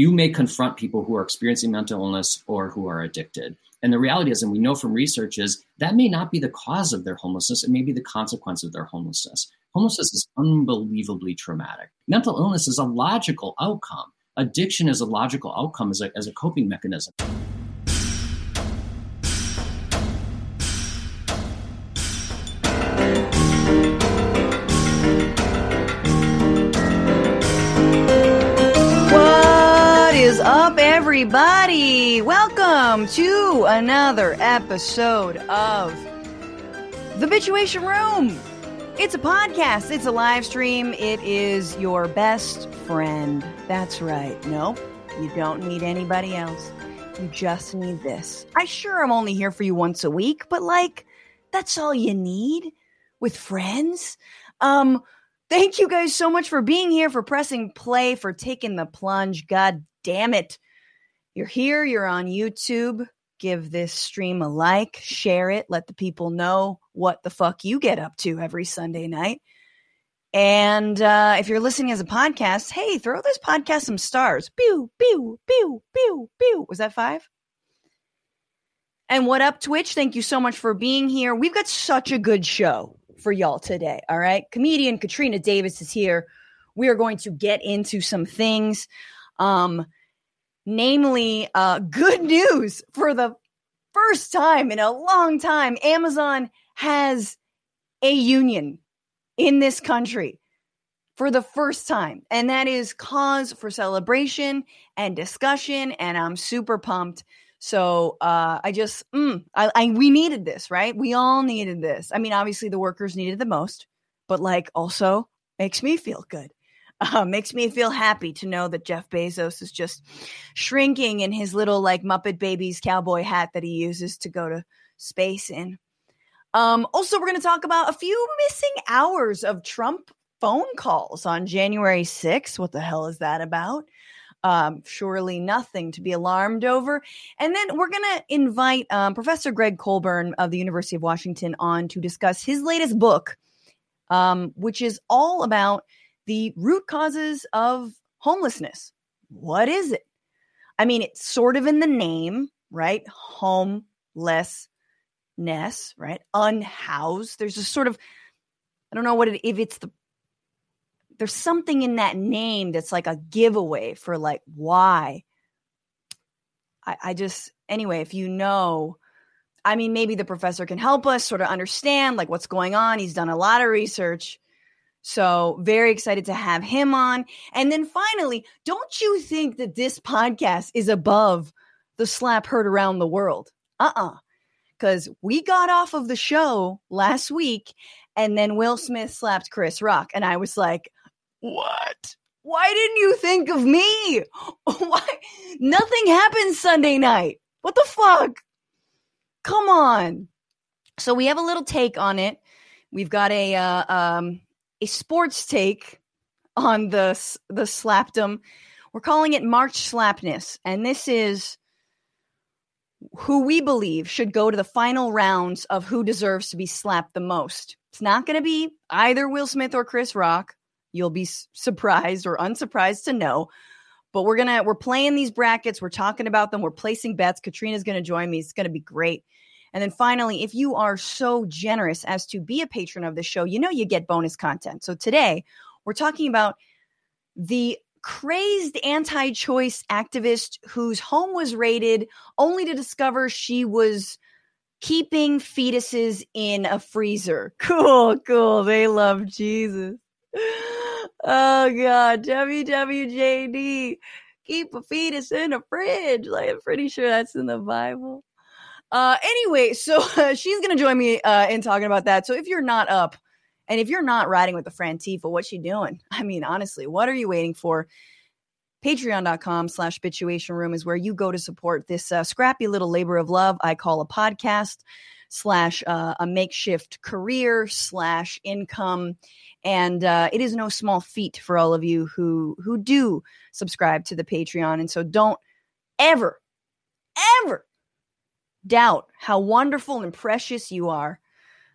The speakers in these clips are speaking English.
you may confront people who are experiencing mental illness or who are addicted. And the reality is, and we know from research, is that may not be the cause of their homelessness. It may be the consequence of their homelessness. Homelessness is unbelievably traumatic. Mental illness is a logical outcome. Addiction is a logical outcome as a, as a coping mechanism. Everybody? Welcome to another episode of The Bitchuation Room. It's a podcast, it's a live stream, it is your best friend. That's right. Nope, you don't need anybody else. You just need this. I sure I'm only here for you once a week, but like, that's all you need with friends. Um, Thank you guys so much for being here, for pressing play, for taking the plunge. God damn it. You're here, you're on YouTube. Give this stream a like, share it, let the people know what the fuck you get up to every Sunday night. And uh, if you're listening as a podcast, hey, throw this podcast some stars. Pew, pew, pew, pew, pew. Was that five? And what up, Twitch? Thank you so much for being here. We've got such a good show for y'all today. All right. Comedian Katrina Davis is here. We are going to get into some things. Um, namely, uh, good news for the first time in a long time. Amazon has a union in this country for the first time, and that is cause for celebration and discussion. And I'm super pumped. So uh, I just, mm, I, I, we needed this, right? We all needed this. I mean, obviously the workers needed the most, but like also makes me feel good uh, makes me feel happy to know that Jeff Bezos is just shrinking in his little like Muppet Babies cowboy hat that he uses to go to space in. Um, also, we're going to talk about a few missing hours of Trump phone calls on January 6th. What the hell is that about? Um, surely nothing to be alarmed over. And then we're going to invite um, Professor Gregg Colburn of the University of Washington on to discuss his latest book, um, which is all about the root causes of homelessness. What is it? I mean, it's sort of in the name, right? Homelessness, right? Unhoused. There's a sort of, I don't know what it, if it's the, there's something in that name that's like a giveaway for like why. I, I just, anyway, if you know, I mean, maybe the professor can help us sort of understand like what's going on. He's done a lot of research so, very excited to have him on. And then finally, don't you think that this podcast is above the slap heard around the world? Uh uh-uh. uh. Because we got off of the show last week and then Will Smith slapped Chris Rock. And I was like, what? Why didn't you think of me? Why? Nothing happened Sunday night. What the fuck? Come on. So we have a little take on it. We've got a uh, um, a sports take on the the slapdom. We're calling it March Slapness, and this is who we believe should go to the final rounds of who deserves to be slapped the most. It's not going to be either Will Smith or Chris Rock. You'll be surprised or unsurprised to know. But we're gonna we're playing these brackets. We're talking about them. We're placing bets. Katrina's gonna join me. It's gonna be great. And then finally, if you are so generous as to be a patron of the show, you know you get bonus content. So today, we're talking about the crazed anti choice activist whose home was raided only to discover she was keeping fetuses in a freezer. Cool, cool. They love Jesus. Oh, God. WWJD. Keep a fetus in a fridge. Like, I'm pretty sure that's in the Bible. Uh, anyway, so uh, she's to join me uh, in talking about that. So if you're not up and if you're not riding with the Fran Tifa, what's she doing? I mean, honestly, what are you waiting for? Patreon.com slash bitchuation room is where you go to support this uh, scrappy little labor of love I call a podcast slash uh, a makeshift career slash income. And uh, it is no small feat for all of you who who do subscribe to the Patreon. And so don't ever, ever doubt how wonderful and precious you are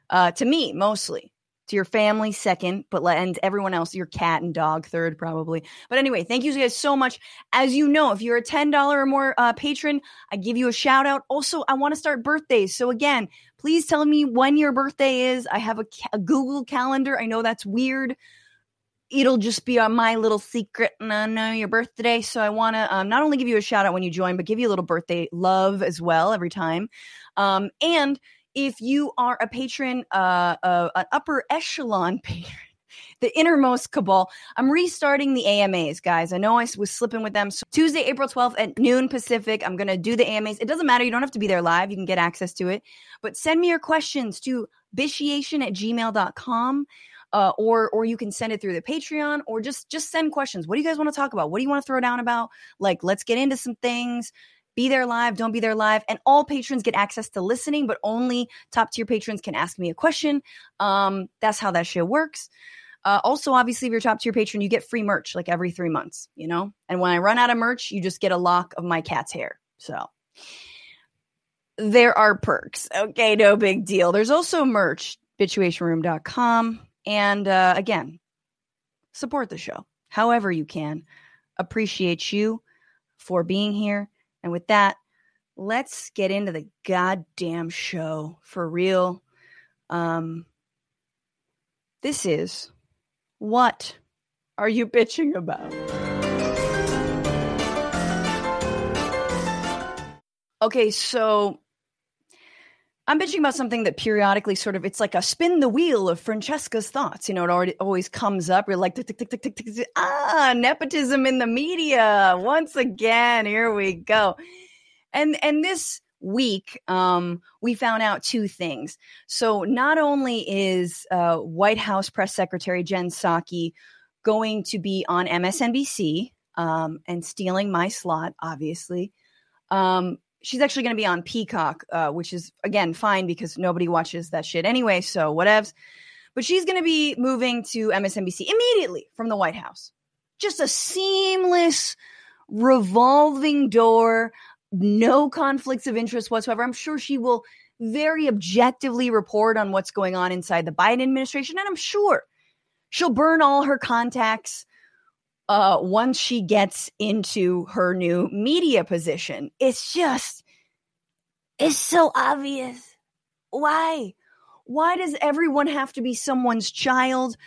uh, to me, mostly. to your family second, but let and everyone else, your cat and dog third, probably. But anyway, thank you guys so much. As you know, if you're a ten dollar or more uh, patron, I give you a shout out. Also, I want to start birthdays, so again, please tell me when your birthday is. I have a, a Google calendar. I know that's weird. It'll just be on my little secret. And I know your birthday, so I want to um, not only give you a shout out when you join, but give you a little birthday love as well every time. Um, and if you are a patron, uh, uh, an upper echelon patron, the innermost cabal. I'm restarting the AMAs, guys. I know I was slipping with them. So Tuesday, April 12th at noon Pacific, I'm going to do the AMAs. It doesn't matter. You don't have to be there live. You can get access to it. But send me your questions to bitchuation at gmail.com. Uh, or or you can send it through the Patreon, or just just send questions. What do you guys want to talk about? What do you want to throw down about? Like, let's get into some things be there live, don't be there live. And all patrons get access to listening, but only top tier patrons can ask me a question. Um, that's how that shit works. Uh, also, obviously, if you're top tier patron, you get free merch like every three months, you know? And when I run out of merch, you just get a lock of my cat's hair. So there are perks. Okay, no big deal. There's also merch, bitchuationroom.com. And uh, again, support the show however you can. Appreciate you for being here. And with that, let's get into the goddamn show for real. Um, this is what are you bitching about? Okay, so I'm bitching about something that periodically sort of it's like a spin the wheel of Francesca's thoughts. You know, it already always comes up. You're like tick, tick, tick, tick, tick, ah, nepotism in the media. Once again, here we go. And and this week, um, we found out two things. So not only is uh, White House press secretary Jen Psaki going to be on MSNBC um, and stealing my slot, obviously. Um, she's actually going to be on Peacock, uh, which is again fine because nobody watches that shit anyway. So whatevs. But she's going to be moving to MSNBC immediately from the White House. Just a seamless revolving door no conflicts of interest whatsoever. I'm sure she will very objectively report on what's going on inside the Biden administration. And I'm sure she'll burn all her contacts uh, once she gets into her new media position. It's just, it's so obvious. Why? Why does everyone have to be someone's child,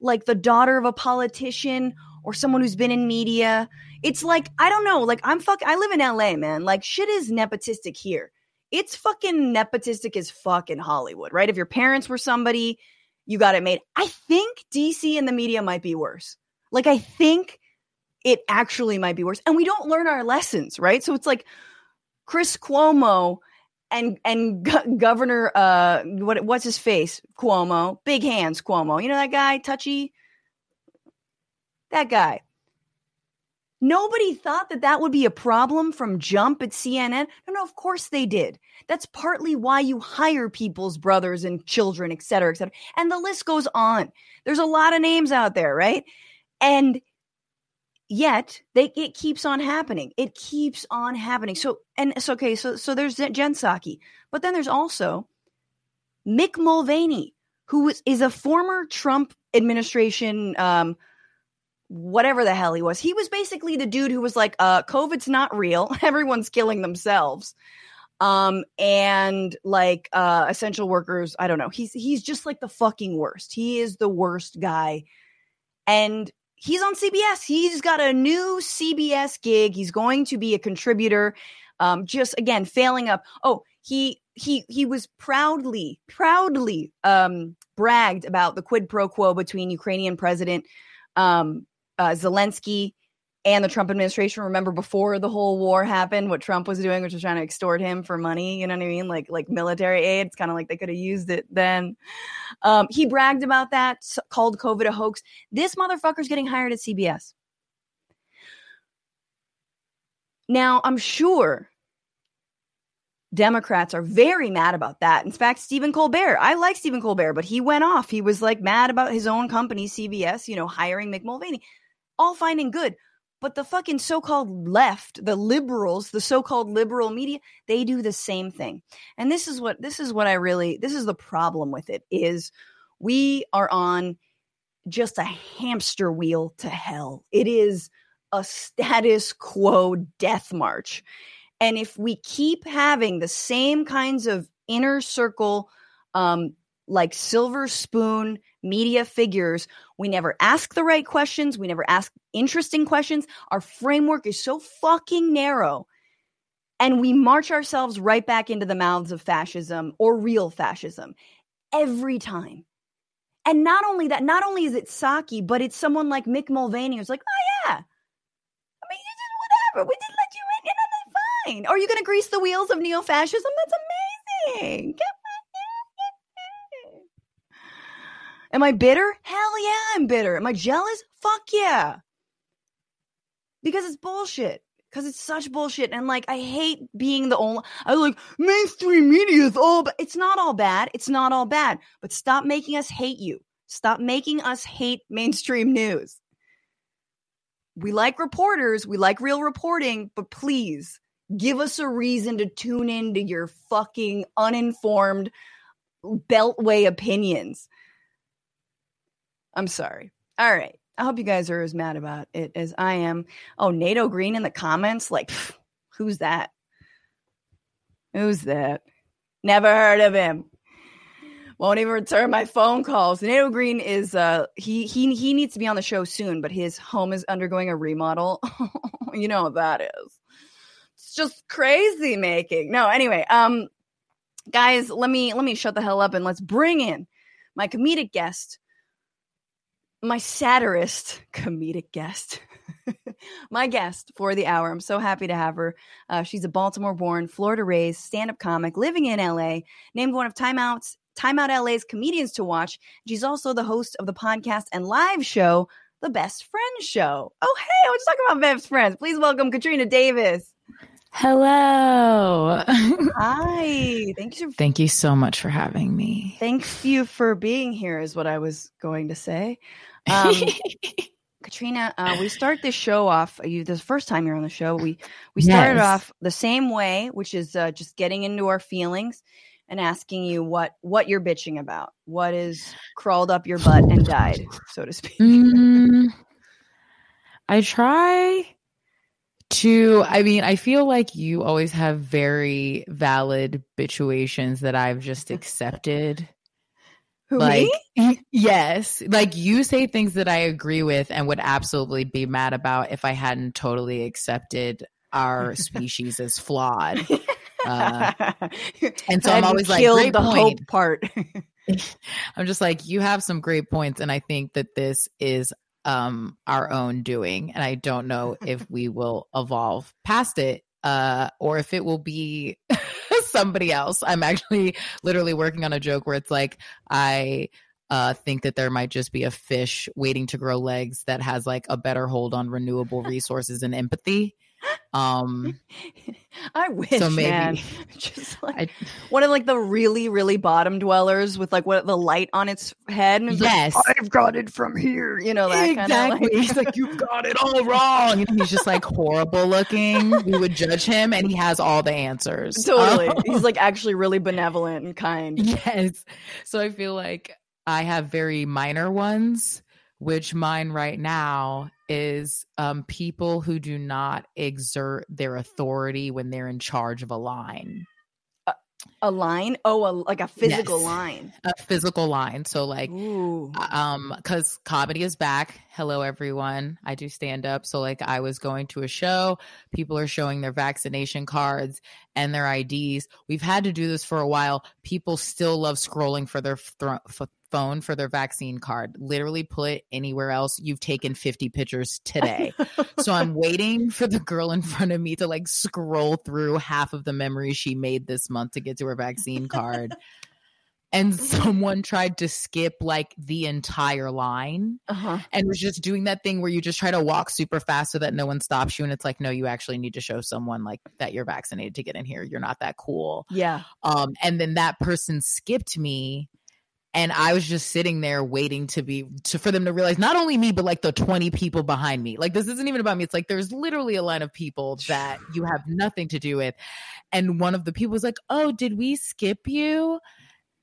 like the daughter of a politician or someone who's been in media? It's like, I don't know, like I'm fuck I live in LA, man. Like shit is nepotistic here. It's fucking nepotistic as fuck in Hollywood, right? If your parents were somebody, you got it made. I think DC and the media might be worse. Like I think it actually might be worse. And we don't learn our lessons, right? So it's like Chris Cuomo and and Go- Governor uh what what's his face? Cuomo, big hands Cuomo. You know that guy, touchy that guy. Nobody thought that that would be a problem from jump at CNN. No, no, of course they did. That's partly why you hire people's brothers and children, et cetera, et cetera. And the list goes on. There's a lot of names out there, right? And yet they it keeps on happening. It keeps on happening. So and it's okay. So so there's Jen Psaki, but then there's also Mick Mulvaney, who is, is a former Trump administration um, whatever the hell he was. He was basically the dude who was like, uh, COVID's not real. Everyone's killing themselves. Um, and like uh essential workers, I don't know. He's he's just like the fucking worst. He is the worst guy. And he's on CBS. He's got a new CBS gig. He's going to be a contributor. Um, just again, failing up. Oh, he he he was proudly, proudly um bragged about the quid pro quo between Ukrainian President um uh, Zelensky and the Trump administration. Remember before the whole war happened, what Trump was doing, which was trying to extort him for money. You know what I mean? Like like military aid. It's kind of like they could have used it then. Um, he bragged about that, called COVID a hoax. This motherfucker's getting hired at CBS. Now I'm sure Democrats are very mad about that. In fact, Stephen Colbert, I like Stephen Colbert, but he went off. He was like mad about his own company, CBS, you know, hiring Mick Mulvaney all fine and good. But the fucking so called left, the liberals, the so called liberal media, they do the same thing. And this is what this is what I really this is the problem with it is We are on just a hamster wheel to hell. It is a status quo death march. And if we keep having the same kinds of inner circle, um, like silver spoon media figures, we never ask the right questions. We never ask interesting questions. Our framework is so fucking narrow. And we march ourselves right back into the mouths of fascism or real fascism every time. And not only that, not only is it Psaki, but it's someone like Mick Mulvaney who's like, oh, yeah. I mean, you did whatever. We didn't let you in. and that's fine. Are you going to grease the wheels of neo fascism? That's amazing. Am I bitter? Hell yeah, I'm bitter. Am I jealous? Fuck yeah. Because it's bullshit. Because it's such bullshit. And like, I hate being the only. I like mainstream media is all, but it's not all bad. It's not all bad. But stop making us hate you. Stop making us hate mainstream news. We like reporters. We like real reporting. But please give us a reason to tune into your fucking uninformed beltway opinions I'm sorry. All right. I hope you guys are as mad about it as I am. Oh, Nato Green in the comments. Like, pff, who's that? Who's that? Never heard of him. Won't even return my phone calls. Nato Green is uh he he he needs to be on the show soon, but his home is undergoing a remodel. you know what that is. It's just crazy making. No, anyway, um guys, let me let me shut the hell up and let's bring in my comedic guest my satirist comedic guest. my guest for the hour. I'm so happy to have her. Uh, she's a Baltimore born, Florida raised stand up comic living in LA, named one of Time Out's Time Out LA's comedians to watch. She's also the host of the podcast and live show, The Best Friends Show. Oh, hey, I was talking about best friends. Please welcome Katrina Davis. Hello. Hi. Thank you. Thank you so much for having me. Thank you for being here, is what I was going to say. Um, Katrina, uh, we start this show off. You, this first time you're on the show, we we started yes. off the same way, which is uh, just getting into our feelings and asking you what what you're bitching about, what is crawled up your butt and died, so to speak. Mm, I try to i mean i feel like you always have very valid bitchuations that i've just accepted Who, like me? yes like you say things that i agree with and would absolutely be mad about if i hadn't totally accepted our species as flawed uh, and so i'm always like great the point. hope part i'm just like you have some great points and i think that this is um, our own doing. And I don't know if we will evolve past it uh, or if it will be somebody else. I'm actually literally working on a joke where it's like, I uh, think that there might just be a fish waiting to grow legs that has like a better hold on renewable resources and empathy. Um, I wish, so maybe man. just like I, one of like the really, really bottom dwellers with like what the light on its head. And yes, like, I've got it from here. You know that exactly. kind of. Like, he's like, you've got it all wrong. And he's just like horrible looking. we would judge him, and he has all the answers. Totally, um, he's like actually really benevolent and kind. Yes. So I feel like I have very minor ones which mine right now is um, people who do not exert their authority when they're in charge of a line. A, a line? Oh, a, like a physical yes. line. A physical line. So like, Ooh. um, because comedy is back. Hello, everyone. I do stand up. So like, I was going to a show. People are showing their vaccination cards and their IDs. We've had to do this for a while. People still love scrolling for their th- phone for their vaccine card. Literally put anywhere else. You've taken 50 pictures today. so I'm waiting for the girl in front of me to like scroll through half of the memories she made this month to get to her vaccine card. and someone tried to skip like the entire line uh-huh. and was just doing that thing where you just try to walk super fast so that no one stops you and it's like no you actually need to show someone like that you're vaccinated to get in here you're not that cool yeah um and then that person skipped me and I was just sitting there waiting to be to for them to realize not only me but like the 20 people behind me. Like this isn't even about me. It's like there's literally a line of people that you have nothing to do with. And one of the people was like, "Oh, did we skip you?"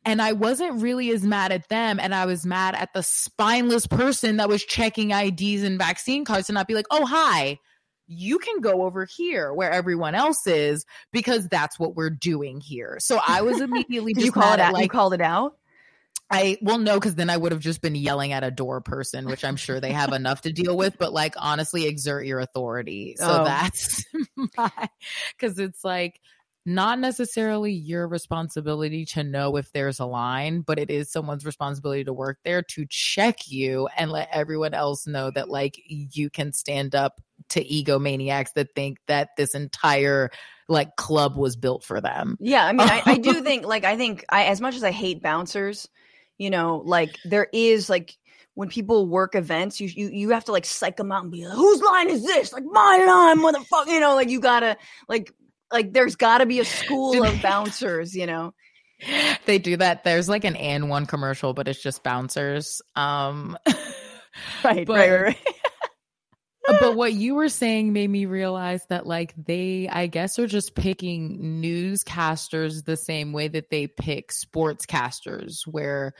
And I wasn't really as mad at them. And I was mad at the spineless person that was checking IDs and vaccine cards and not be like, oh, hi, you can go over here where everyone else is because that's what we're doing here. So I was immediately just you call it out. Like, you called it out. I well no, because then I would have just been yelling at a door person, which I'm sure they have enough to deal with. But like honestly, exert your authority. So oh. that's my because it's like not necessarily your responsibility to know if there's a line, but it is someone's responsibility to work there to check you and let everyone else know that like you can stand up to egomaniacs that think that this entire like club was built for them. Yeah, I mean, I, I do think like I think I as much as I hate bouncers, you know, like there is like when people work events, you you you have to like psych them out and be like, whose line is this? Like my line, motherfucker. You know, like you gotta like like there's got to be a school of bouncers, you know. They do that. There's like an AND1 commercial, but it's just bouncers. Um right, but, right, right. But what you were saying made me realize that like they I guess are just picking newscasters the same way that they pick sportscasters where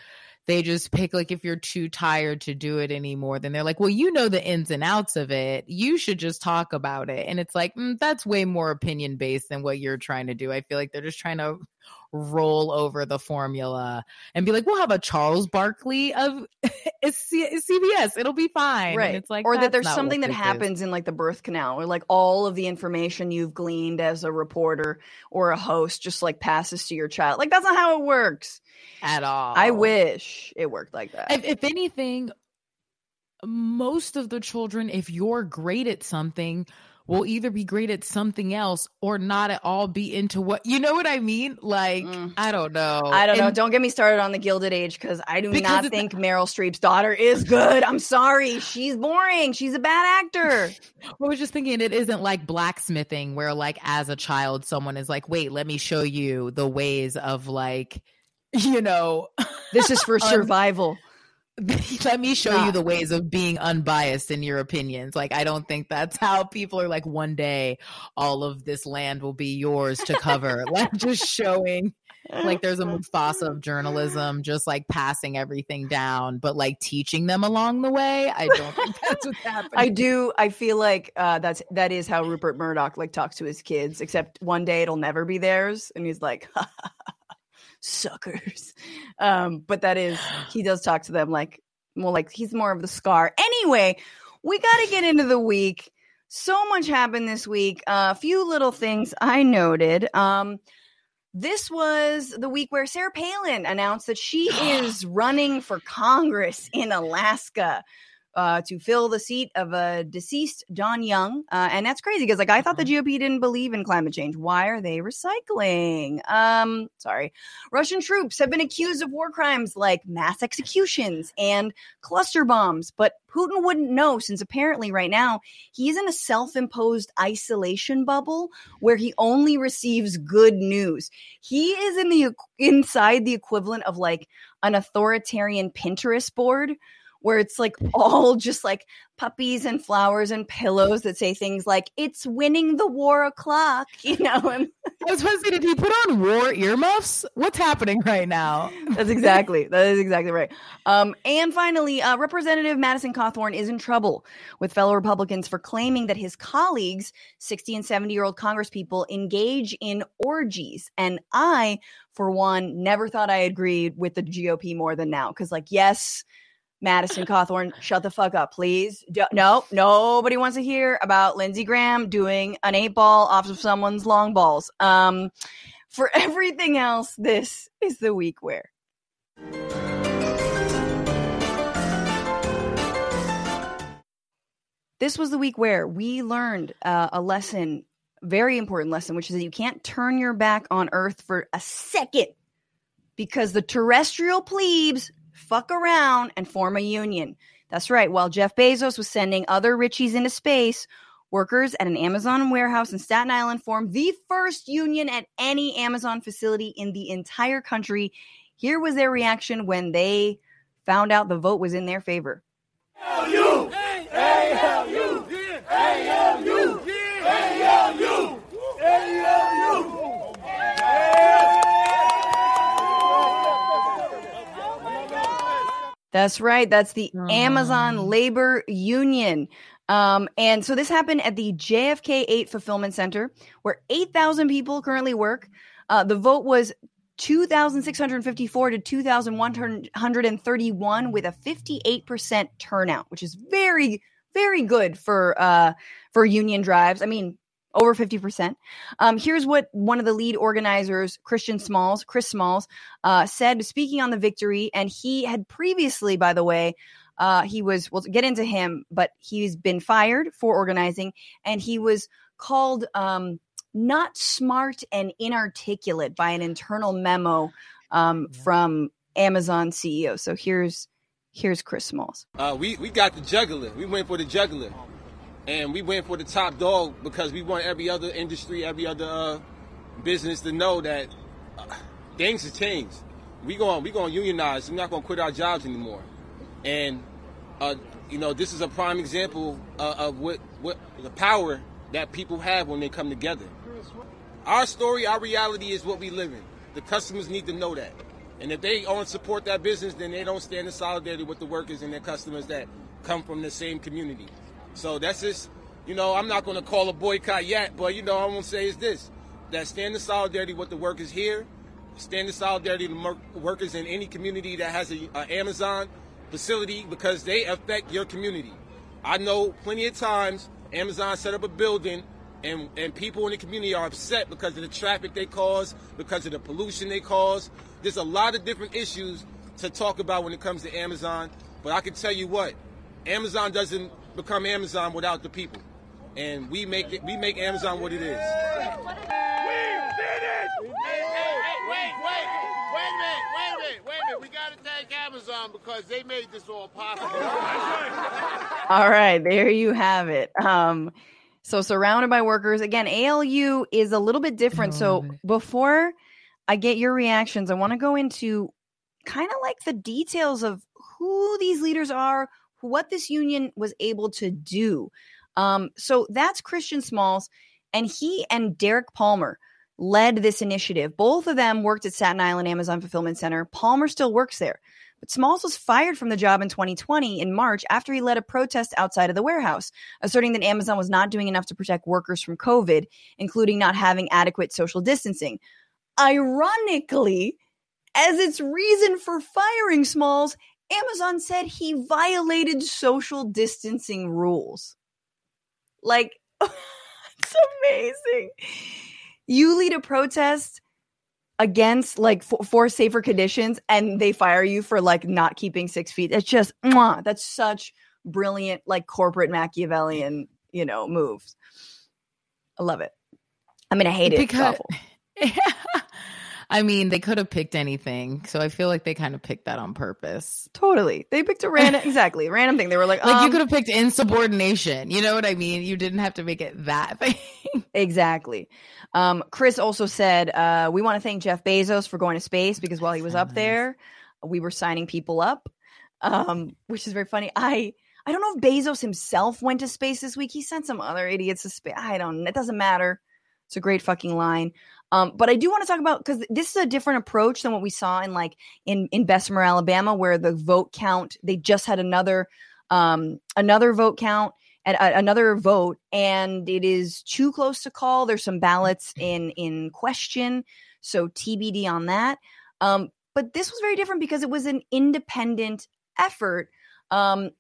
they just pick like if you're too tired to do it anymore then they're like well you know the ins and outs of it. You should just talk about it. And it's like mm, that's way more opinion based than what you're trying to do. I feel like they're just trying to roll over the formula and be like we'll have a charles barkley of cbs it'll be fine right and it's like or that there's something that happens is. in like the birth canal or like all of the information you've gleaned as a reporter or a host just like passes to your child like that's not how it works at all. I wish it worked like that. If, if anything, most of the children, if you're great at something, will either be great at something else or not at all be into what you know what I mean? Like, mm. I don't know. I don't and, know. Don't get me started on the Gilded Age because I do not think Meryl Streep's daughter is good. I'm sorry. She's boring. She's a bad actor. I was just thinking it isn't like blacksmithing where like as a child someone is like, wait, let me show you the ways of like you know, this is for survival. Let me show you the ways of being unbiased in your opinions. Like, I don't think that's how people are like, one day all of this land will be yours to cover. like, just showing, like, there's a Mufasa of journalism, just like passing everything down, but like teaching them along the way. I don't think that's what's happening. I do. I feel like uh, that's that is how Rupert Murdoch like talks to his kids, except one day it'll never be theirs. And he's like, suckers. Um, but that is, he does talk to them like, well, like he's more of the scar. Anyway, we got to get into the week. So much happened this week. Uh, a few little things I noted. Um, this was the week where Sarah Palin announced that she is running for Congress in Alaska uh, to fill the seat of a deceased Don Young. Uh, and that's crazy because, like, I thought the mm-hmm. GOP didn't believe in climate change. Why are they recycling? Um, sorry. Russian troops have been accused of war crimes like mass executions and cluster bombs, but Putin wouldn't know since apparently right now he's in a self imposed isolation bubble where he only receives good news. He is in the inside the equivalent of like an authoritarian Pinterest board where it's like all just like puppies and flowers and pillows that say things like "It's winning the war o'clock," you know. And I was supposed to say, did he put on war earmuffs? What's happening right now? That's exactly that is exactly right. Um, and finally, uh, Representative Madison Cawthorn is in trouble with fellow Republicans for claiming that his colleagues, sixty and seventy year old Congresspeople, engage in orgies, and I. For one, never thought I agreed with the GOP more than now. Cause, like, yes, Madison Cawthorn, shut the fuck up, please. Do- no, nobody wants to hear about Lindsey Graham doing an eight ball off of someone's long balls. Um, for everything else, this is the week where. This was the week where we learned uh, a lesson, very important lesson, which is that you can't turn your back on Earth for a second because the terrestrial plebes fuck around and form a union. That's right. While Jeff Bezos was sending other richies into space, workers at an Amazon warehouse in Staten Island formed the first union at any Amazon facility in the entire country. Here was their reaction when they found out the vote was in their favor. That's right. That's the Oh. Amazon Labor Union. Um, and so this happened at the JFK 8 Fulfillment Center, where 8,000 people currently work. Uh, the vote was 2,654 to 2,131 with a 58% turnout, which is very, very good for uh, for union drives. I mean, over 50%. Um, here's what one of the lead organizers, Christian Smalls, Chris Smalls, uh, said, speaking on the victory. And he had previously, by the way, uh, he was, we'll get into him, but he's been fired for organizing and he was called um, not smart and inarticulate by an internal memo um, from Amazon CEO. So here's here's Chris Smalls. Uh, we, we got the juggler. We went for the juggler. And we went for the top dog because we want every other industry, every other uh, business to know that uh, things have changed. We going we going to unionize. We're not going to quit our jobs anymore. And uh, you know, this is a prime example uh, of what what the power that people have when they come together. Our story, our reality is what we live in. The customers need to know that. And if they don't support that business, then they don't stand in solidarity with the workers and their customers that come from the same community. So that's just, you know, I'm not going to call a boycott yet, but you know, I'm going to say is this: that stand in solidarity with the workers here, stand in solidarity with workers in any community that has a, a Amazon facility because they affect your community. I know plenty of times Amazon set up a building and, and people in the community are upset because of the traffic they cause, because of the pollution they cause. There's a lot of different issues to talk about when it comes to Amazon. But I can tell you what, Amazon doesn't become Amazon without the people. And we make it we make Amazon what it is. We did it! Hey, hey, hey, wait, wait, wait a minute, wait a minute, wait a minute. We gotta thank Amazon because they made this all possible. All right, there you have it. Um, so surrounded by workers again. ALU is a little bit different. So before I get your reactions, I want to go into kind of like the details of who these leaders are, what this union was able to do. Um, so that's Christian Smalls, and he and Derek Palmer led this initiative. Both of them worked at Staten Island Amazon Fulfillment Center. Palmer still works there. But Smalls was fired from the job in 2020 in March after he led a protest outside of the warehouse, asserting that Amazon was not doing enough to protect workers from COVID, including not having adequate social distancing. Ironically, as its reason for firing Smalls, Amazon said he violated social distancing rules. Like, it's amazing. You lead a protest against like for, for safer conditions and they fire you for like not keeping six feet. It's just, mwah, that's such brilliant, like corporate Machiavellian, you know, moves. I love it. I mean, I hate it. It's Because- awful. I mean, they could have picked anything, so I feel like they kind of picked that on purpose. Totally. They picked a random, exactly, random thing. They were like, Like you um, could have picked insubordination. You know what I mean? You didn't have to make it that thing. Exactly. Um, Chris also said, uh, we want to thank Jeff Bezos for going to space because while he was up there, we were signing people up, um, which is very funny. I I don't know if Bezos himself went to space this week. He sent some other idiots to space. I don't. It doesn't matter. It's a great fucking line. Um, but I do want to talk about because this is a different approach than what we saw in like in in Bessemer, Alabama, where the vote count they just had another um, another vote count and uh, another vote, and it is too close to call. There's some ballots in in question, so TBD on that. Um, but this was very different because it was an independent effort. Um,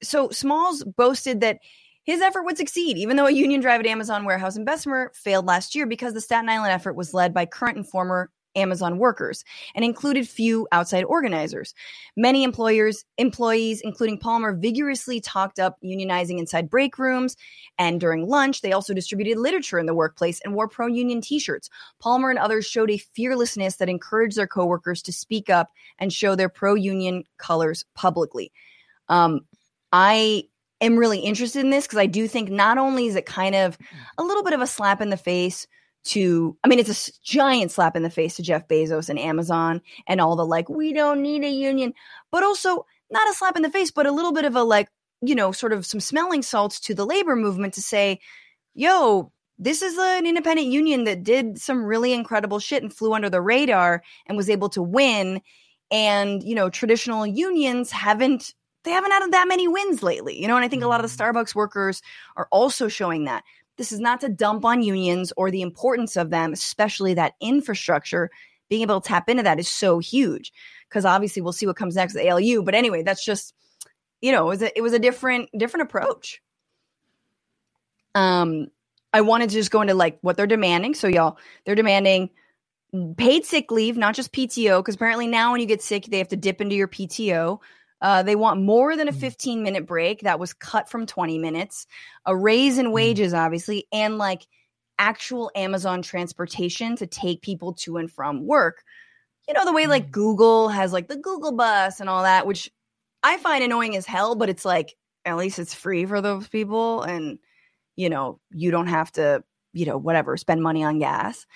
so Smalls boasted that his effort would succeed, even though a union drive at Amazon warehouse in Bessemer failed last year because the Staten Island effort was led by current and former Amazon workers and included few outside organizers. Many employers, employees, including Palmer, vigorously talked up unionizing inside break rooms. And during lunch, they also distributed literature in the workplace and wore pro union t shirts. Palmer and others showed a fearlessness that encouraged their coworkers to speak up and show their pro union colors publicly. Um, I am really interested in this because I do think not only is it kind of a little bit of a slap in the face to, I mean, it's a giant slap in the face to Jeff Bezos and Amazon and all the like, we don't need a union, but also not a slap in the face, but a little bit of a like, you know, sort of some smelling salts to the labor movement to say, yo, this is an independent union that did some really incredible shit and flew under the radar and was able to win and you know traditional unions haven't they haven't had that many wins lately you know and i think a lot of the Mm. starbucks workers are also showing that this is not to dump on unions or the importance of them especially that infrastructure being able to tap into that is so huge because obviously we'll see what comes next with alu but anyway that's just you know it was a, it was a different different approach um i wanted to just go into like what they're demanding so y'all they're demanding paid sick leave, not just PTO, because apparently now when you get sick, they have to dip into your PTO. Uh, they want more than a 15 minute break that was cut from 20 minutes, a raise in wages, obviously, and like actual Amazon transportation to take people to and from work. You know, the way like Google has like the Google bus and all that, which I find annoying as hell, but it's like at least it's free for those people. And, you know, you don't have to, you know, whatever, spend money on gas.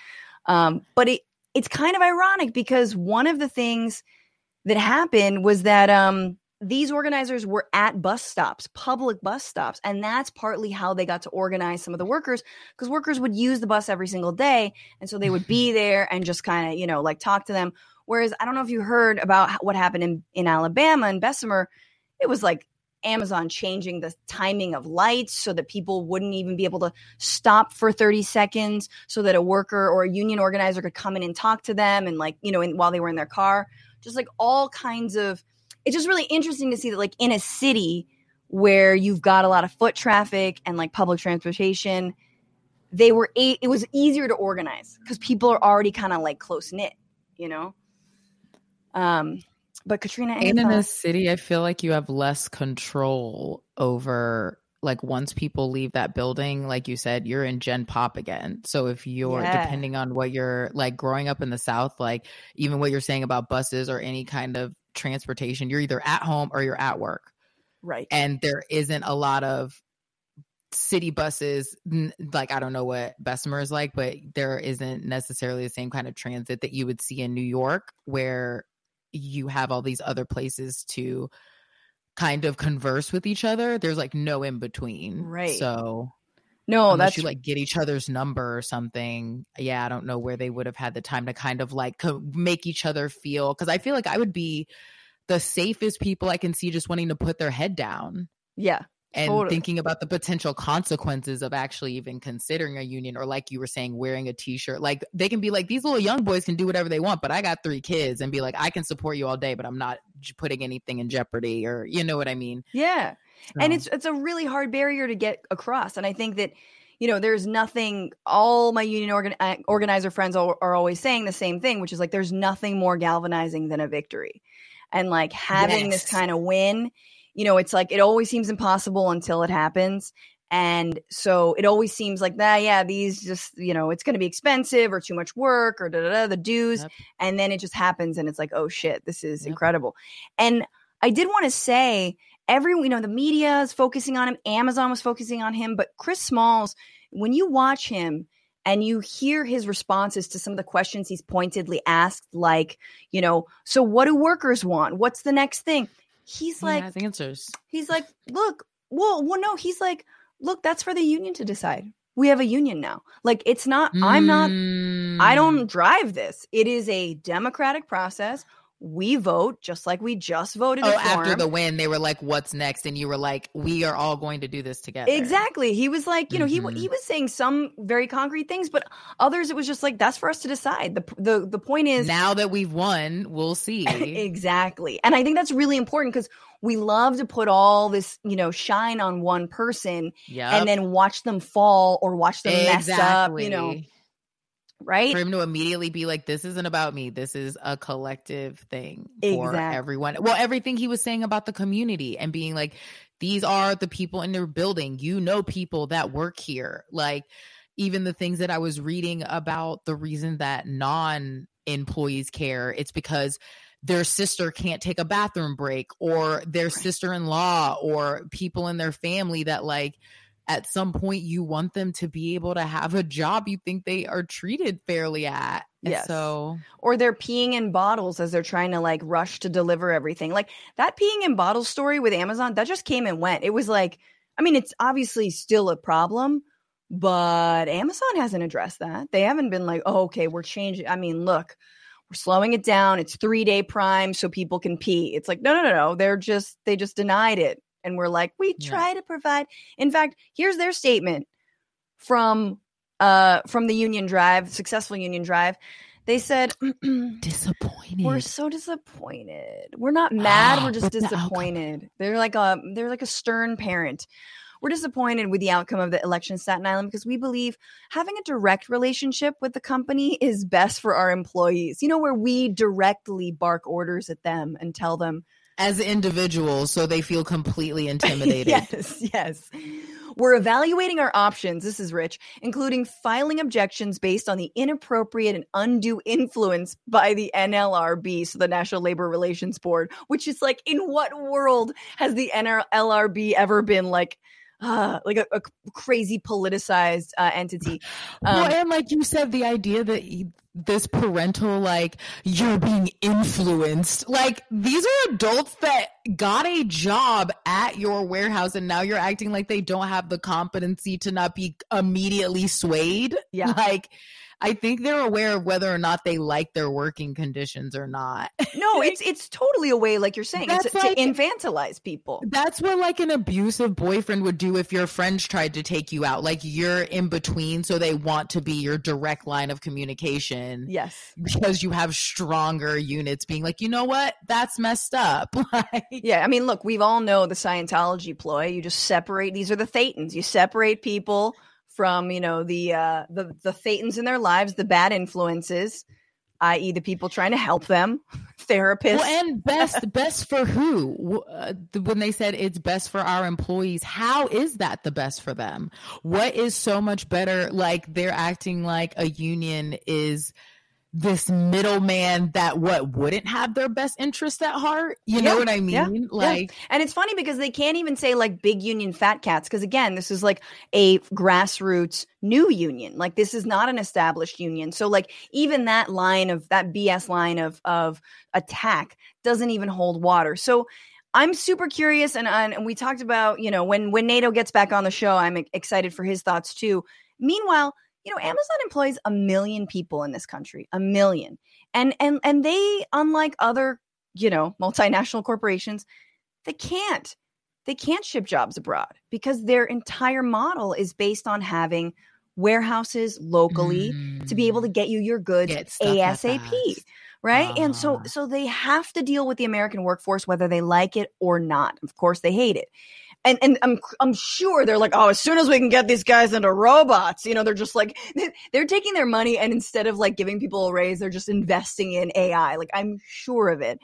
Um, but it it's kind of ironic because one of the things that happened was that um, these organizers were at bus stops, public bus stops, and that's partly how they got to organize some of the workers because workers would use the bus every single day, and so they would be there and just kind of you know like talk to them. Whereas I don't know if you heard about what happened in in Alabama and Bessemer, it was like Amazon changing the timing of lights so that people wouldn't even be able to stop for 30 seconds so that a worker or a union organizer could come in and talk to them and like, you know, in, while they were in their car. Just like all kinds of it's just really interesting to see that like in a city where you've got a lot of foot traffic and like public transportation, they were a- it was easier to organize because people are already kind of like close knit, you know. Um, but Katrina, And in a city, I feel like you have less control over like once people leave that building, like you said, you're in Gen Pop again. So if you're Yeah. depending on what you're like growing up in the South, like even what you're saying about buses or any kind of transportation, you're either at home or you're at work. right? And there isn't a lot of city buses like I don't know what Bessemer is like, but there isn't necessarily the same kind of transit that you would see in New York where you have all these other places to kind of converse with each other. There's like no in between. Right. So no, unless that's you like get each other's number or something, yeah, I don't know where they would have had the time to kind of like co- make each other feel because I feel like I would be the safest people I can see just wanting to put their head down yeah, and Totally. thinking about the potential consequences of actually even considering a union or like you were saying wearing a t-shirt like they can be like these little young boys can do whatever they want but i got three kids and be like i can support you all day but i'm not putting anything in jeopardy or you know what i mean yeah. and it's it's a really hard barrier to get across and i think that you know there's nothing all my union organ, uh, organizer friends are, are always saying the same thing which is like there's nothing more galvanizing than a victory and like having this kind of win you know it's like it always seems impossible until it happens. And so it always seems like that yeah these just you know it's going to be expensive or too much work or da, da, da, the dues. Yep. and then it just happens and it's like oh shit this is Yep. incredible. And i did want to say every you know the media is focusing on him amazon was focusing on him but chris smalls when you watch him and you hear his responses to some of the questions he's pointedly asked like you know so what do workers want? What's the next thing he's he like has answers he's like look well well no he's like look that's for the union to decide we have a union now like it's not i'm not I Mm. don't drive this. It is a democratic process. We vote just like we just voted. Oh, after the win, they were like, "What's next?" And you were like, "We are all going to do this together." Exactly. He was like, you know, he Mhm. he was saying some very concrete things, but others it was just like that's for us to decide. The the the point is Now that we've won, we'll see. exactly. And I think that's really important because we love to put all this, you know, shine on one person yeah, and then watch them fall or watch them mess up, you know, right? for him to immediately be like, "This isn't about me. This is a collective thing for Exactly. everyone." Well, everything he was saying about the community and being like, "These are the people in their building. You know, people that work here." Like, even the things that I was reading about the reason that non employees care, it's because their sister can't take a bathroom break or their sister-in-law or people in their family that like at some point you want them to be able to have a job you think they are treated fairly at. Yes. So or they're peeing in bottles as they're trying to like rush to deliver everything. Like that peeing in bottles story with Amazon, that just came and went. It was like, I mean, it's obviously still a problem, but Amazon hasn't addressed that. They haven't been like, oh, okay, we're changing. I mean, look, we're we're slowing it down. It's three day prime so people can pee. It's like, no, no, no, no. They're just, they just denied it. And we're like, we Yeah. try to provide. In fact, here's their statement from uh from the Union Drive, successful Union Drive. They said, Disappointed. we're so disappointed. We're not mad, we're just But the disappointed. They're like a they're like a stern parent. We're disappointed with the outcome of the election in Staten Island because we believe having a direct relationship with the company is best for our employees. You know, where we directly bark orders at them and tell them, As individuals, so they feel completely intimidated. yes, yes. We're evaluating our options. This is rich, including filing objections based on the inappropriate and undue influence by the NLRB, so the National Labor Relations Board, which is like, in what world has the NLRB ever been like, uh, like a, a crazy politicized uh, entity? well, Um, and like you said, the idea that this parental, like, you're being influenced, like, these are adults that got a job at your warehouse and now you're acting like they don't have the competency to not be immediately swayed. Yeah. Like, I think they're aware of whether or not they like their working conditions or not. no, it's it's totally a way, like you're saying, to, That's to infantilize people. That's what like an abusive boyfriend would do if your friends tried to take you out. Like you're in between, so they want to be your direct line of communication Yes. because you have stronger units being like, you know what, that's messed up. like, Yeah, I mean, look, we've all know the Scientology ploy. You just separate. These are the thetans. You separate people from, you know, the uh, the the thetans in their lives, the bad influences, i.e., the people trying to help them, therapists. Well, and best, best for who? Uh, when they said it's best for our employees, how is that the best for them? What is so much better? Like they're acting like a union is this middleman that what wouldn't have their best interests at heart. You know what I mean? yeah, yeah. Like. And it's funny because they can't even say like big union fat cats because again, this is like a grassroots new union. Like this is not an established union. So like even that line of that BS line of of attack doesn't even hold water. So I'm super curious and and we talked about, you know, when when Nato gets back on the show, I'm excited for his thoughts too. Meanwhile, you know, Amazon employs a million people in this country, a million. And and and they unlike other, you know, multinational corporations, they can't they can't ship jobs abroad because their entire model is based on having warehouses locally to be able to get you your goods Get stuff that ASAP right? And so Uh-huh. so they have to deal with the american workforce whether they like it or not. Of course they hate it and and i'm i'm sure they're like oh as soon as we can get these guys into robots you know they're just like they're taking their money and instead of like giving people a raise they're just investing in ai like i'm sure of it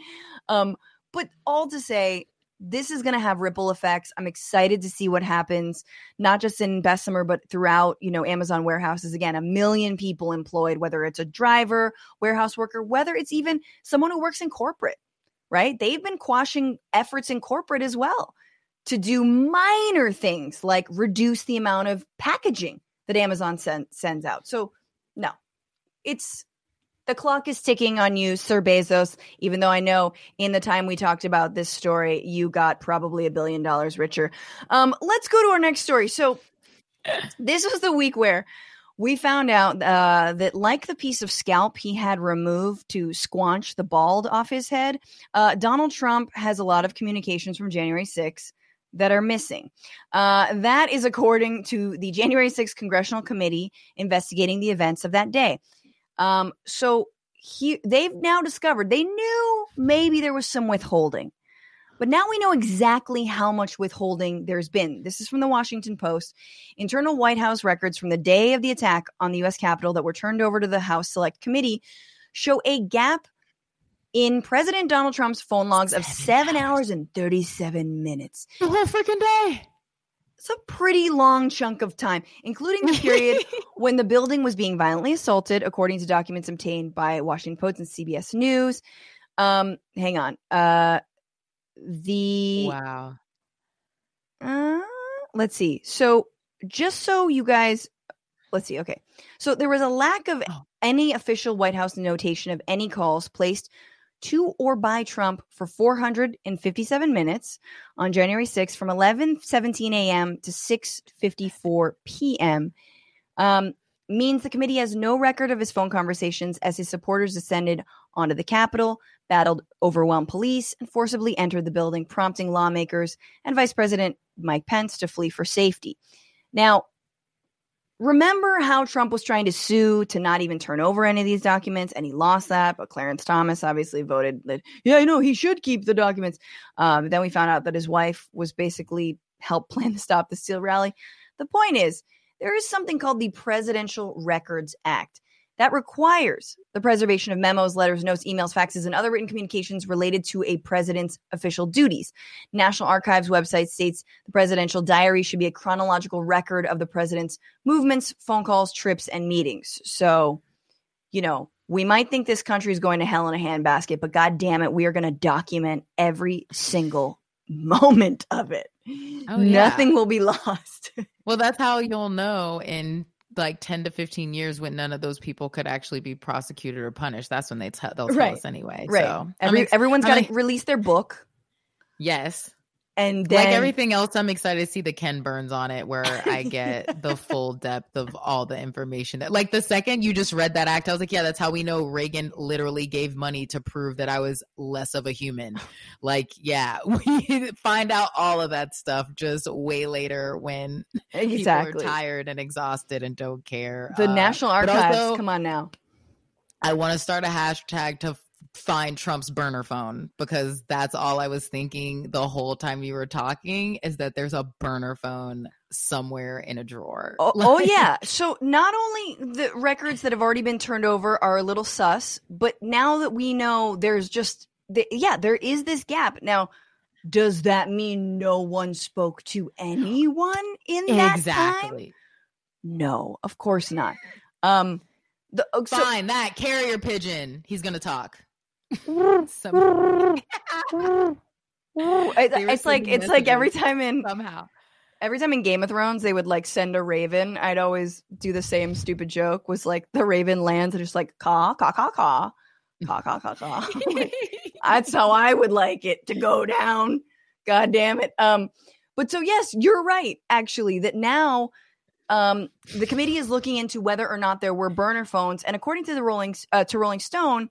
um but all to say this is going to have ripple effects. I'm excited to see what happens, not just in Bessemer, but throughout, you know, Amazon warehouses. Again, a million people employed, whether it's a driver, warehouse worker, whether it's even someone who works in corporate, right? They've been quashing efforts in corporate as well to do minor things like reduce the amount of packaging that Amazon send, sends out. So, no, it's the clock is ticking on you, Sir Bezos, even though I know in the time we talked about this story, you got probably a billion dollars richer. Um, let's go to our next story. So, this was the week where we found out uh, that, like the piece of scalp he had removed to squanch the bald off his head, uh, Donald Trump has a lot of communications from January 6th that are missing. Uh, that is according to the January 6th Congressional Committee investigating the events of that day. Um, so he they've now discovered they knew maybe there was some withholding. But now we know exactly how much withholding there's been. This is from the Washington Post. Internal White House records from the day of the attack on the US Capitol that were turned over to the House Select Committee show a gap in President Donald Trump's phone logs of Seven 7 hours and 37 minutes. the whole freaking day. It's a pretty long chunk of time, including the period when the building was being violently assaulted, according to documents obtained by Washington Post and CBS News. Um, hang on. Uh, the Wow. uh, let's see. So, just so you guys, let's see. Okay. So, there was a lack of Oh. any official White House notation of any calls placed to or by Trump for 457 minutes on January 6th from 11:17 a.m. to 6:54 p.m. Um, means the committee has no record of his phone conversations as his supporters descended onto the Capitol, battled overwhelmed police, and forcibly entered the building, prompting lawmakers and Vice President Mike Pence to flee for safety. Now, remember how Trump was trying to sue to not even turn over any of these documents, and he lost that. But Clarence Thomas obviously voted that, yeah, I know he should keep the documents. Um, then we found out that his wife was basically helped plan to stop the Steal rally. The point is, there is something called the Presidential Records Act that requires the preservation of memos, letters, notes, emails, faxes, and other written communications related to a president's official duties. National Archives website states the presidential diary should be a chronological record of the president's movements, phone calls, trips, and meetings. So, you know, we might think this country is going to hell in a handbasket, but god damn it, we are going to document every single moment of it. Oh, yeah. Nothing will be lost. Well, that's how you'll know in like 10 to 15 years when none of those people could actually be prosecuted or punished. That's when they t- they'll tell Right. us anyway. right. So, Every, I'm ex- everyone's got to release their book. yes. And then, like everything else, I'm excited to see the Ken Burns on it, where I get the full depth of all the information. That, like the second you just read that act, I was like, yeah, that's how we know Reagan literally gave money to prove that I was less of a human. Like, yeah, we find out all of that stuff just way later when people exactly. are tired and exhausted and don't care. The Uh, National Archives, also- come on now. I want to start a hashtag to find Trump's burner phone because that's all I was thinking the whole time you were talking is that there's a burner phone somewhere in a drawer. Oh, oh yeah. So not only the records that have already been turned over are a little sus, but now that we know there's just the, yeah, there is this gap. Now, does that mean no one spoke to anyone in that time? Exactly. No, of course not. Um, the oh, so, Fine, that carrier pigeon. He's gonna talk. it's, it's like it's like every time in somehow every time in Game of Thrones they would like send a raven, I'd always do the same stupid joke was like the raven lands and just like caw, caw, caw, caw, caw, caw, caw, caw. like, that's how I would like it to go down. God damn it. Um, but so yes, you're right, actually, that now um, the committee is looking into whether or not there were burner phones. And according to the Rolling uh, to Rolling Stone,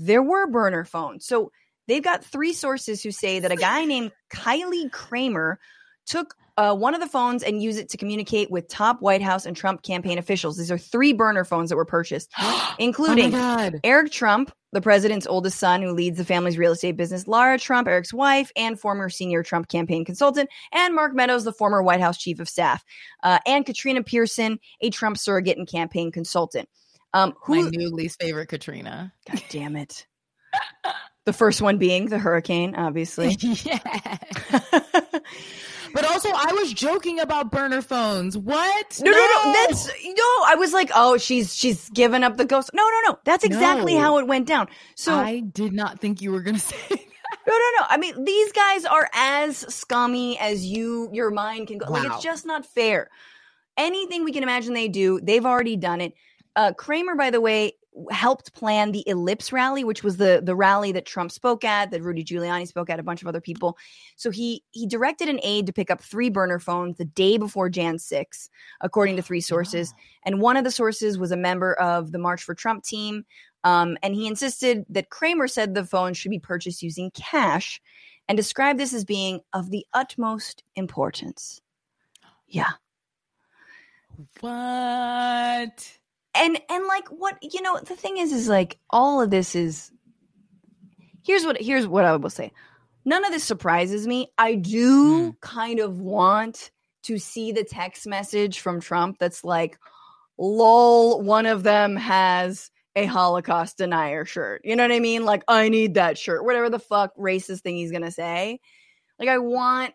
there were burner phones. So they've got three sources who say that a guy named Kylie Kremer took uh, one of the phones and used it to communicate with top White House and Trump campaign officials. These are three burner phones that were purchased, including oh. Eric Trump, the president's oldest son who leads the family's real estate business, Lara Trump, Eric's wife, and former senior Trump campaign consultant, and Mark Meadows, the former White House chief of staff, uh, and Katrina Pearson, a Trump surrogate and campaign consultant. Um, My who? new least favorite Katrina. God damn it! the first one being the hurricane, obviously. yeah. But also, I was joking about burner phones. What? No, no, no. That's no. I was like, oh, she's she's given up the ghost. No, no, no. That's exactly No. how it went down. So I did not think you were going to say. that. No, no, no. I mean, these guys are as scummy as you, your mind can go. Wow. Like, it's just not fair. Anything we can imagine they do, they've already done it. Uh, Kremer, by the way, helped plan the Ellipse rally, which was the the rally that Trump spoke at, that Rudy Giuliani spoke at, a bunch of other people. So he he directed an aide to pick up three burner phones the day before Jan 6, according to three sources. And one of the sources was a member of the March for Trump team. Um, and he insisted that Kremer said the phone should be purchased using cash and described this as being of the utmost importance. Yeah. What? And and like what you know, the thing is is like all of this is here's what here's what I will say. None of this surprises me. I do hmm. kind of want to see the text message from Trump that's like, lol, one of them has a Holocaust denier shirt. You know what I mean? Like, I need that shirt. Whatever the fuck racist thing he's gonna say. Like, I want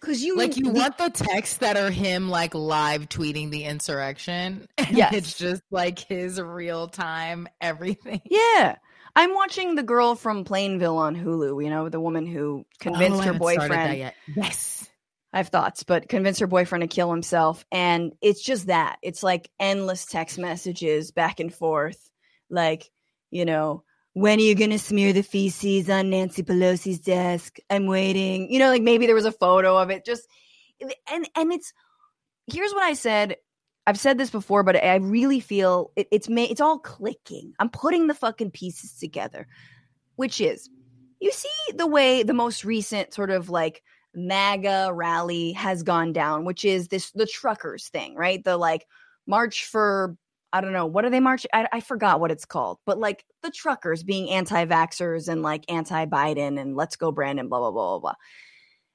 because you Like you the- want the texts that are him like live tweeting the insurrection. And Yes. It's just like his real time everything. Yeah. I'm watching the girl from Plainville on Hulu, you know, the woman who convinced Oh, her boyfriend. Yes. I have thoughts, but convinced her boyfriend to kill himself. And it's just that. It's like endless text messages back and forth. Like, you know, when are you going to smear the feces on Nancy Pelosi's desk? I'm waiting. You know, like maybe there was a photo of it. Just, and, and it's, here's what I said I've said this before, but I really feel it, it's ma- it's all clicking. I'm putting the fucking pieces together, which is you see the way the most recent sort of like MAGA rally has gone down, which is this the truckers thing, right? The like march for I don't know what are they marching? I, forgot what it's called, but like the truckers being anti-vaxxers and like anti-Biden and let's go Brandon, blah blah blah blah blah.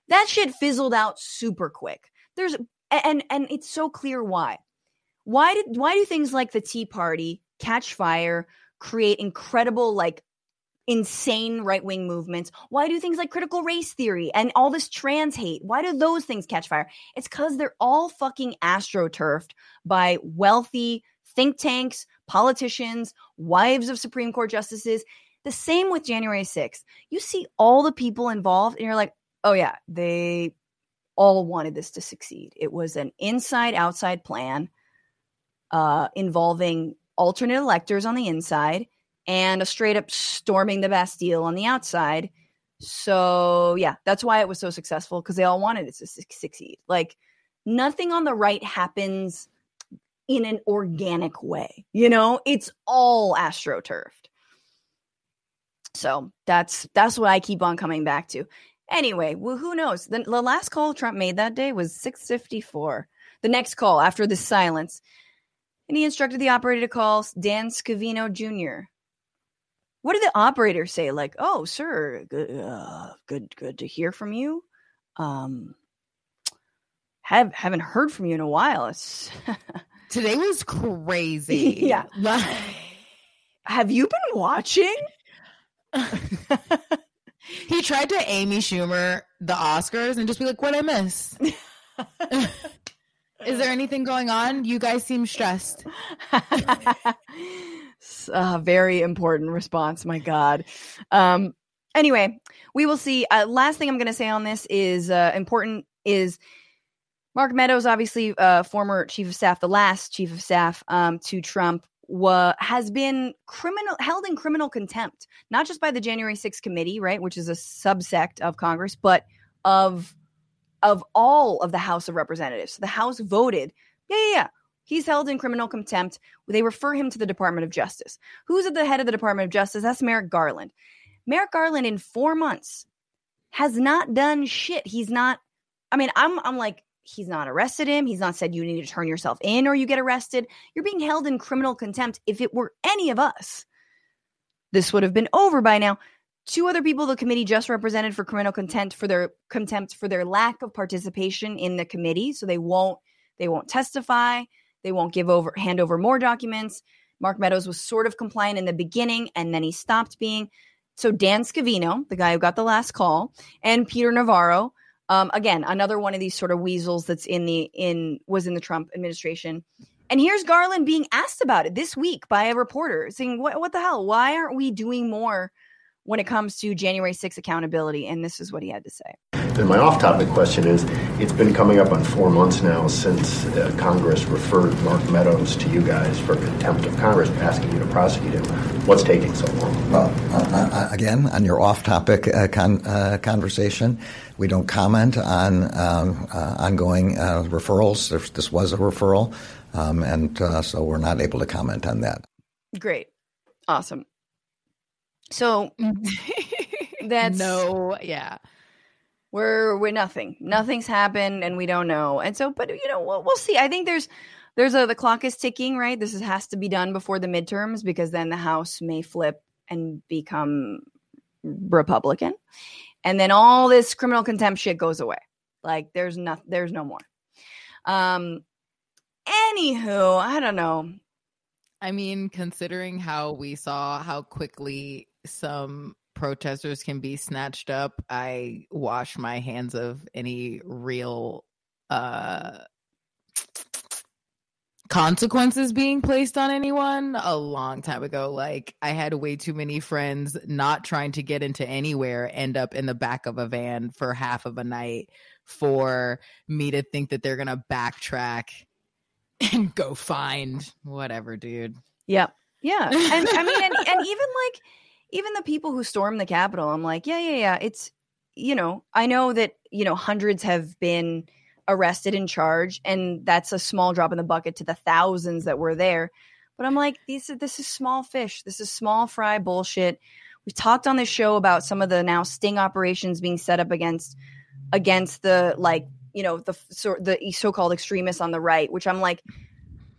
That shit fizzled out super quick. There's and and it's so clear why. Why did why do things like the Tea Party catch fire, create incredible like insane right wing movements? Why do things like critical race theory and all this trans hate? Why do those things catch fire? It's because they're all fucking astroturfed by wealthy think tanks, politicians, wives of Supreme Court justices. The same with January 6th. You see all the people involved, and you're like, oh, yeah, they all wanted this to succeed. It was an inside outside plan uh, involving alternate electors on the inside and a straight up storming the Bastille on the outside. So, yeah, that's why it was so successful because they all wanted it to succeed. Like, nothing on the right happens in an organic way. You know, it's all astroturfed. So that's that's what I keep on coming back to. Anyway, well, who knows? The, the last call Trump made that day was 654. The next call after the silence. And he instructed the operator to call Dan Scavino Jr. What did the operator say? Like, oh, sir, good, uh, good, good to hear from you. Um, have haven't heard from you in a while. It's Today was crazy. yeah. Have you been watching? he tried to Amy Schumer the Oscars and just be like, "What I miss." Is there anything going on? You guys seem stressed. A very important response. My God. Um. Anyway, we will see. Uh, last thing I'm going to say on this is uh, important is Mark Meadows, obviously, uh, former chief of staff, the last chief of staff um, to Trump, wa- has been criminal held in criminal contempt, not just by the January 6th committee, right, which is a subsect of Congress, but of of all of the House of Representatives. The House voted, yeah, yeah, yeah. He's held in criminal contempt. They refer him to the Department of Justice. Who's at the head of the Department of Justice? That's Merrick Garland. Merrick Garland, in four months, has not done shit. He's not. I mean, I'm I'm like he's not arrested him. He's not said you need to turn yourself in or you get arrested. You're being held in criminal contempt. If it were any of us, this would have been over by now. Two other people the committee just represented for criminal contempt for their contempt for their lack of participation in the committee, so they won't they won't testify, they won't give over hand over more documents. Mark Meadows was sort of compliant in the beginning and then he stopped being. So Dan Scavino, the guy who got the last call, and Peter Navarro, um, again, another one of these sort of weasels that's in the in was in the Trump administration. And here's Garland being asked about it this week by a reporter saying, "What what the hell? Why aren't we doing more when it comes to January 6 accountability?" And this is what he had to say. And my off-topic question is: It's been coming up on four months now since uh, Congress referred Mark Meadows to you guys for contempt of Congress, asking you to prosecute him. What's taking so long? Well, uh, uh, again, on your off-topic uh, con- uh, conversation, we don't comment on um, uh, ongoing referrals. This was a referral, um, and so we're not able to comment on that. Great, awesome. So that's no, yeah we're we're nothing. Nothing's happened, and we don't know. And so, but you know, we'll, we'll see. I think there's there's a the clock is ticking, right? This is, has to be done before the midterms because then the House may flip and become Republican, and then all this criminal contempt shit goes away. Like there's no there's no more. Um. Anywho, I don't know. I mean, considering how we saw how quickly some protesters can be snatched up, I wash my hands of any real uh consequences being placed on anyone a long time ago. Like I had way too many friends not trying to get into anywhere end up in the back of a van for half of a night for me to think that they're gonna backtrack and go find whatever, dude. Yep. Yeah. And I mean and, and even like even the people who stormed the Capitol, I'm like, yeah, yeah, yeah. It's, you know, I know that, you know, hundreds have been arrested and charged, and that's a small drop in the bucket to the thousands that were there. But I'm like, these are, this is small fish. This is small fry bullshit. We've talked on this show about some of the now sting operations being set up against against the like you know the so, the so-called extremists on the right, which I'm like,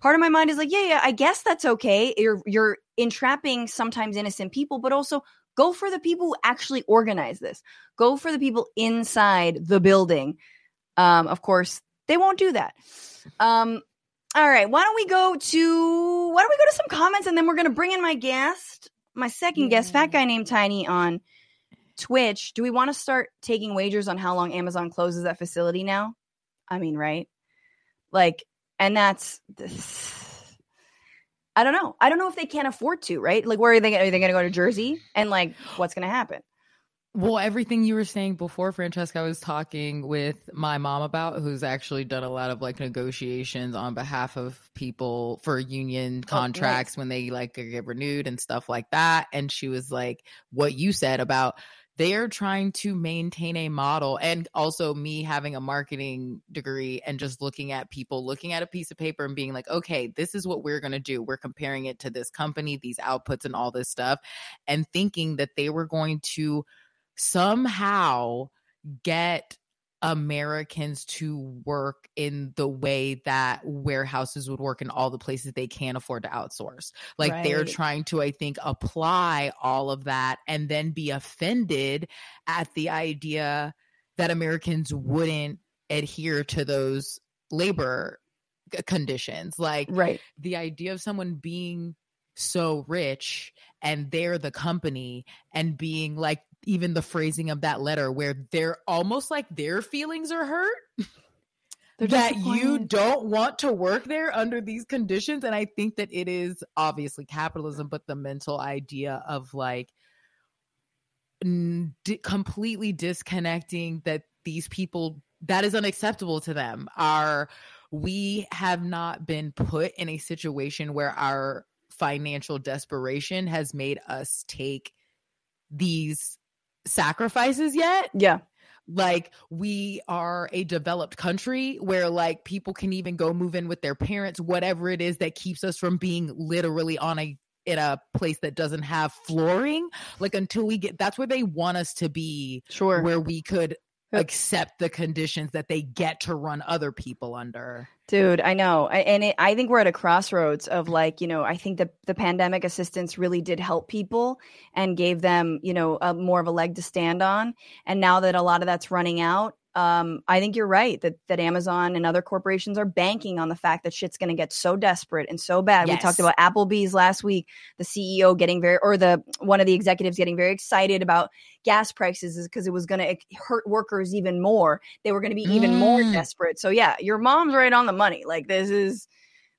part of my mind is like, yeah, yeah, I guess that's okay. You're you're entrapping sometimes innocent people, but also go for the people who actually organize this. Go for the people inside the building. Um, of course, they won't do that. Um, all right, why don't we go to why don't we go to some comments and then we're gonna bring in my guest, my second guest, fat guy named Tiny on Twitch. Do we want to start taking wagers on how long Amazon closes that facility now? I mean, right? Like, and that's I don't know. I don't know if they can't afford to, right? Like, where are they? Are they going to go to Jersey? And like, what's going to happen? Well, everything you were saying before, Francesca, I was talking with my mom about, who's actually done a lot of like negotiations on behalf of people for union oh, contracts oh, nice. when they like get renewed and stuff like that. And she was like, what you said about they are trying to maintain a model and also me having a marketing degree and just looking at people looking at a piece of paper and being like okay this is what we're going to do. We're comparing it to this company these outputs and all this stuff and thinking that they were going to somehow get Americans to work in the way that warehouses would work in all the places they can't afford to outsource. Like right. they're trying to, I think, apply all of that and then be offended at the idea that Americans wouldn't adhere to those labor conditions. Like right. the idea of someone being so rich and they're the company and being like even the phrasing of that letter where they're almost like their feelings are hurt. That you don't want to work there under these conditions. And i think that it is obviously capitalism but the mental idea of like completely disconnecting that these people that is unacceptable to them. Are we have not been put in a situation where our financial desperation has made us take these sacrifices yet. Yeah. Like we are a developed country where like people can even go move in with their parents, whatever it is that keeps us from being literally on a in a place that doesn't have flooring. Like until we get that's where they want us to be. Sure. Where we could accept the conditions that they get to run other people under. Dude, I know. And it, I think we're at a crossroads of like, you know, I think the, the pandemic assistance really did help people and gave them, you know, a, more of a leg to stand on. And now that a lot of that's running out, um, I think you're right that that Amazon and other corporations are banking on the fact that shit's going to get so desperate and so bad. Yes. We talked about Applebee's last week, the CEO getting very, or the one of the executives getting very excited about gas prices because it was going to hurt workers even more. They were going to be even mm. more desperate. So yeah, your mom's right on the money. Like this is.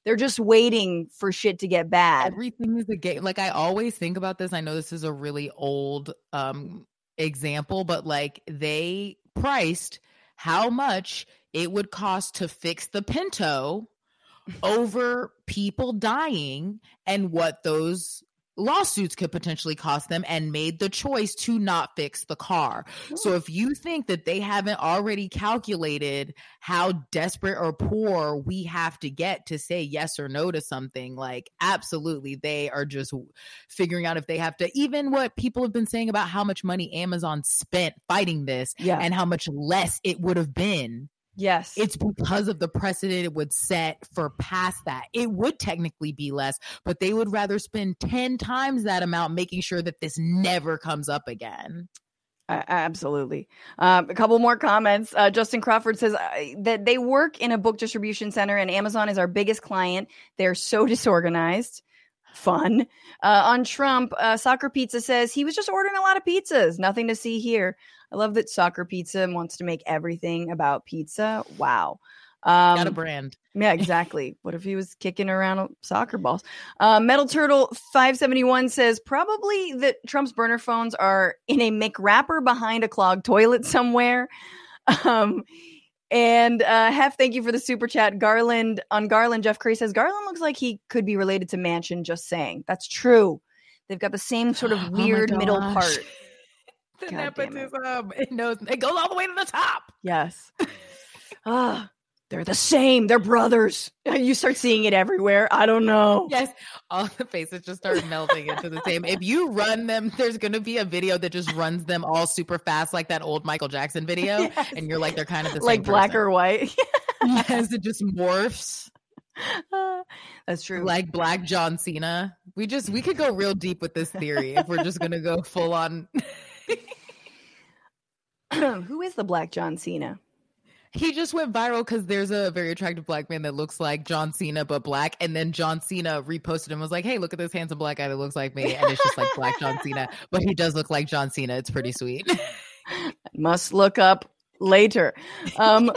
They're just waiting for shit to get bad. Everything is a game. Like I always think about this. I know this is a really old um example, but like they priced how much it would cost to fix the Pinto over people dying and what those lawsuits could potentially cost them and made the choice to not fix the car. So if you think that they haven't already calculated how desperate or poor we have to get to say yes or no to something, like absolutely they are just figuring out if they have to even what people have been saying about how much money Amazon spent fighting this yeah. and how much less it would have been Yes. It's because of the precedent it would set for past that. It would technically be less, but they would rather spend 10 times that amount making sure that this never comes up again. Uh, absolutely. Um, a couple more comments. Uh, Justin Crawford says uh, that they work in a book distribution center and Amazon is our biggest client. They're so disorganized. Fun. Uh, on Trump, uh, Soccer Pizza says he was just ordering a lot of pizzas. Nothing to see here. I love that Soccer Pizza wants to make everything about pizza. Wow. Um, Got a brand. Yeah, exactly. what if he was kicking around soccer balls? Uh, Metal Turtle 571 says probably that Trump's burner phones are in a McWrapper behind a clogged toilet somewhere. Um, and uh, Hef, thank you for the super chat. Garland on Garland, Jeff Curry says Garland looks like he could be related to Manchin. Just saying, that's true. They've got the same sort of oh weird oh middle part the God nepotism. It. it knows it goes all the way to the top. Yes. Ah. they're the same. They're brothers. You start seeing it everywhere. I don't know. Yes, all the faces just start melting into the same. If you run them, there's going to be a video that just runs them all super fast, like that old Michael Jackson video, yes. and you're like, they're kind of the same. Like black person. or white. yes, it just morphs. Uh, that's true. Like Black John Cena. We just we could go real deep with this theory if we're just gonna go full on. Who is the Black John Cena? He just went viral because there's a very attractive black man that looks like John Cena but black, and then John Cena reposted and was like, "Hey, look at this handsome black guy that looks like me," and it's just like Black John Cena, but he does look like John Cena. It's pretty sweet. Must look up later. Um,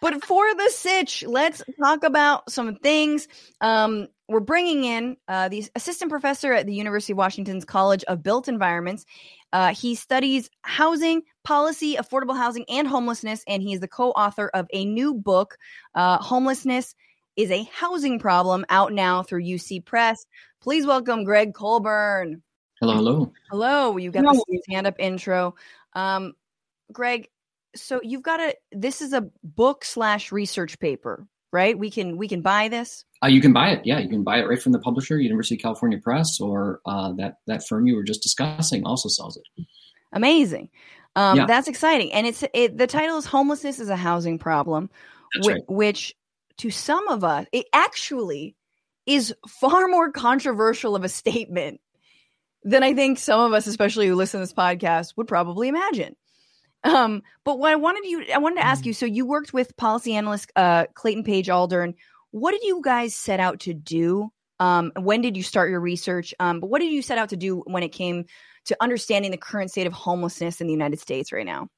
but for the sitch, let's talk about some things. Um, we're bringing in uh, the assistant professor at the University of Washington's College of Built Environments. Uh, he studies housing policy, affordable housing, and homelessness, and he is the co-author of a new book, uh, "Homelessness is a Housing Problem," out now through UC Press. Please welcome Gregg Colburn. Hello, hello, hello. You got hello. the stand-up intro, um, Gregg. So you've got a. This is a book slash research paper, right? We can we can buy this. Uh, you can buy it. Yeah, you can buy it right from the publisher, University of California Press, or uh, that that firm you were just discussing also sells it. Amazing. Um, yeah. That's exciting, and it's it, the title is "Homelessness is a Housing Problem," which, right. which to some of us, it actually is far more controversial of a statement than I think some of us, especially who listen to this podcast, would probably imagine. Um, but what I wanted you, I wanted to ask you. So you worked with policy analyst uh, Clayton Page Aldern what did you guys set out to do? Um, when did you start your research? Um, but what did you set out to do when it came to understanding the current state of homelessness in the United States right now?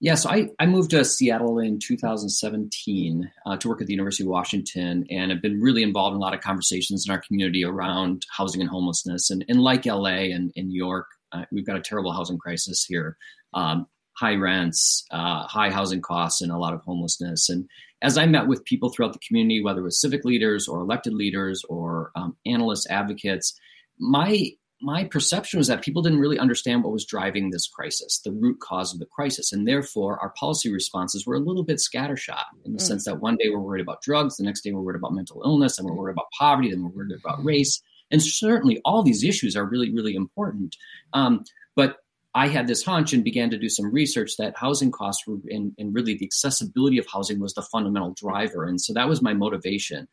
Yeah, so I, I moved to Seattle in 2017 uh, to work at the University of Washington and have been really involved in a lot of conversations in our community around housing and homelessness. And, and like LA and in New York, uh, we've got a terrible housing crisis here. Um, high rents, uh, high housing costs, and a lot of homelessness. And as I met with people throughout the community, whether it was civic leaders or elected leaders or um, analysts, advocates, my my perception was that people didn't really understand what was driving this crisis, the root cause of the crisis, and therefore our policy responses were a little bit scattershot in the mm. sense that one day we're worried about drugs, the next day we're worried about mental illness, and we're worried about poverty, then we're worried about race, and certainly all these issues are really really important. Um, but I had this hunch and began to do some research that housing costs were, and, and really the accessibility of housing was the fundamental driver. And so that was my motivation.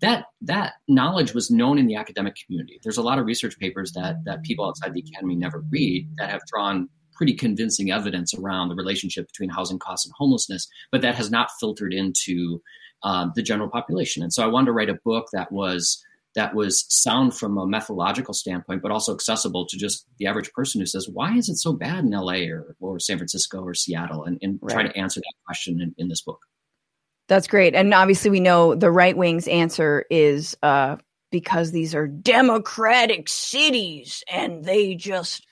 That that knowledge was known in the academic community. There's a lot of research papers that that people outside the academy never read that have drawn pretty convincing evidence around the relationship between housing costs and homelessness, but that has not filtered into um, the general population. And so I wanted to write a book that was that was sound from a methodological standpoint, but also accessible to just the average person who says, why is it so bad in LA or, or San Francisco or Seattle? And, and right. try to answer that question in, in, this book. That's great. And obviously, we know the right wing's answer is uh, because these are democratic cities and they just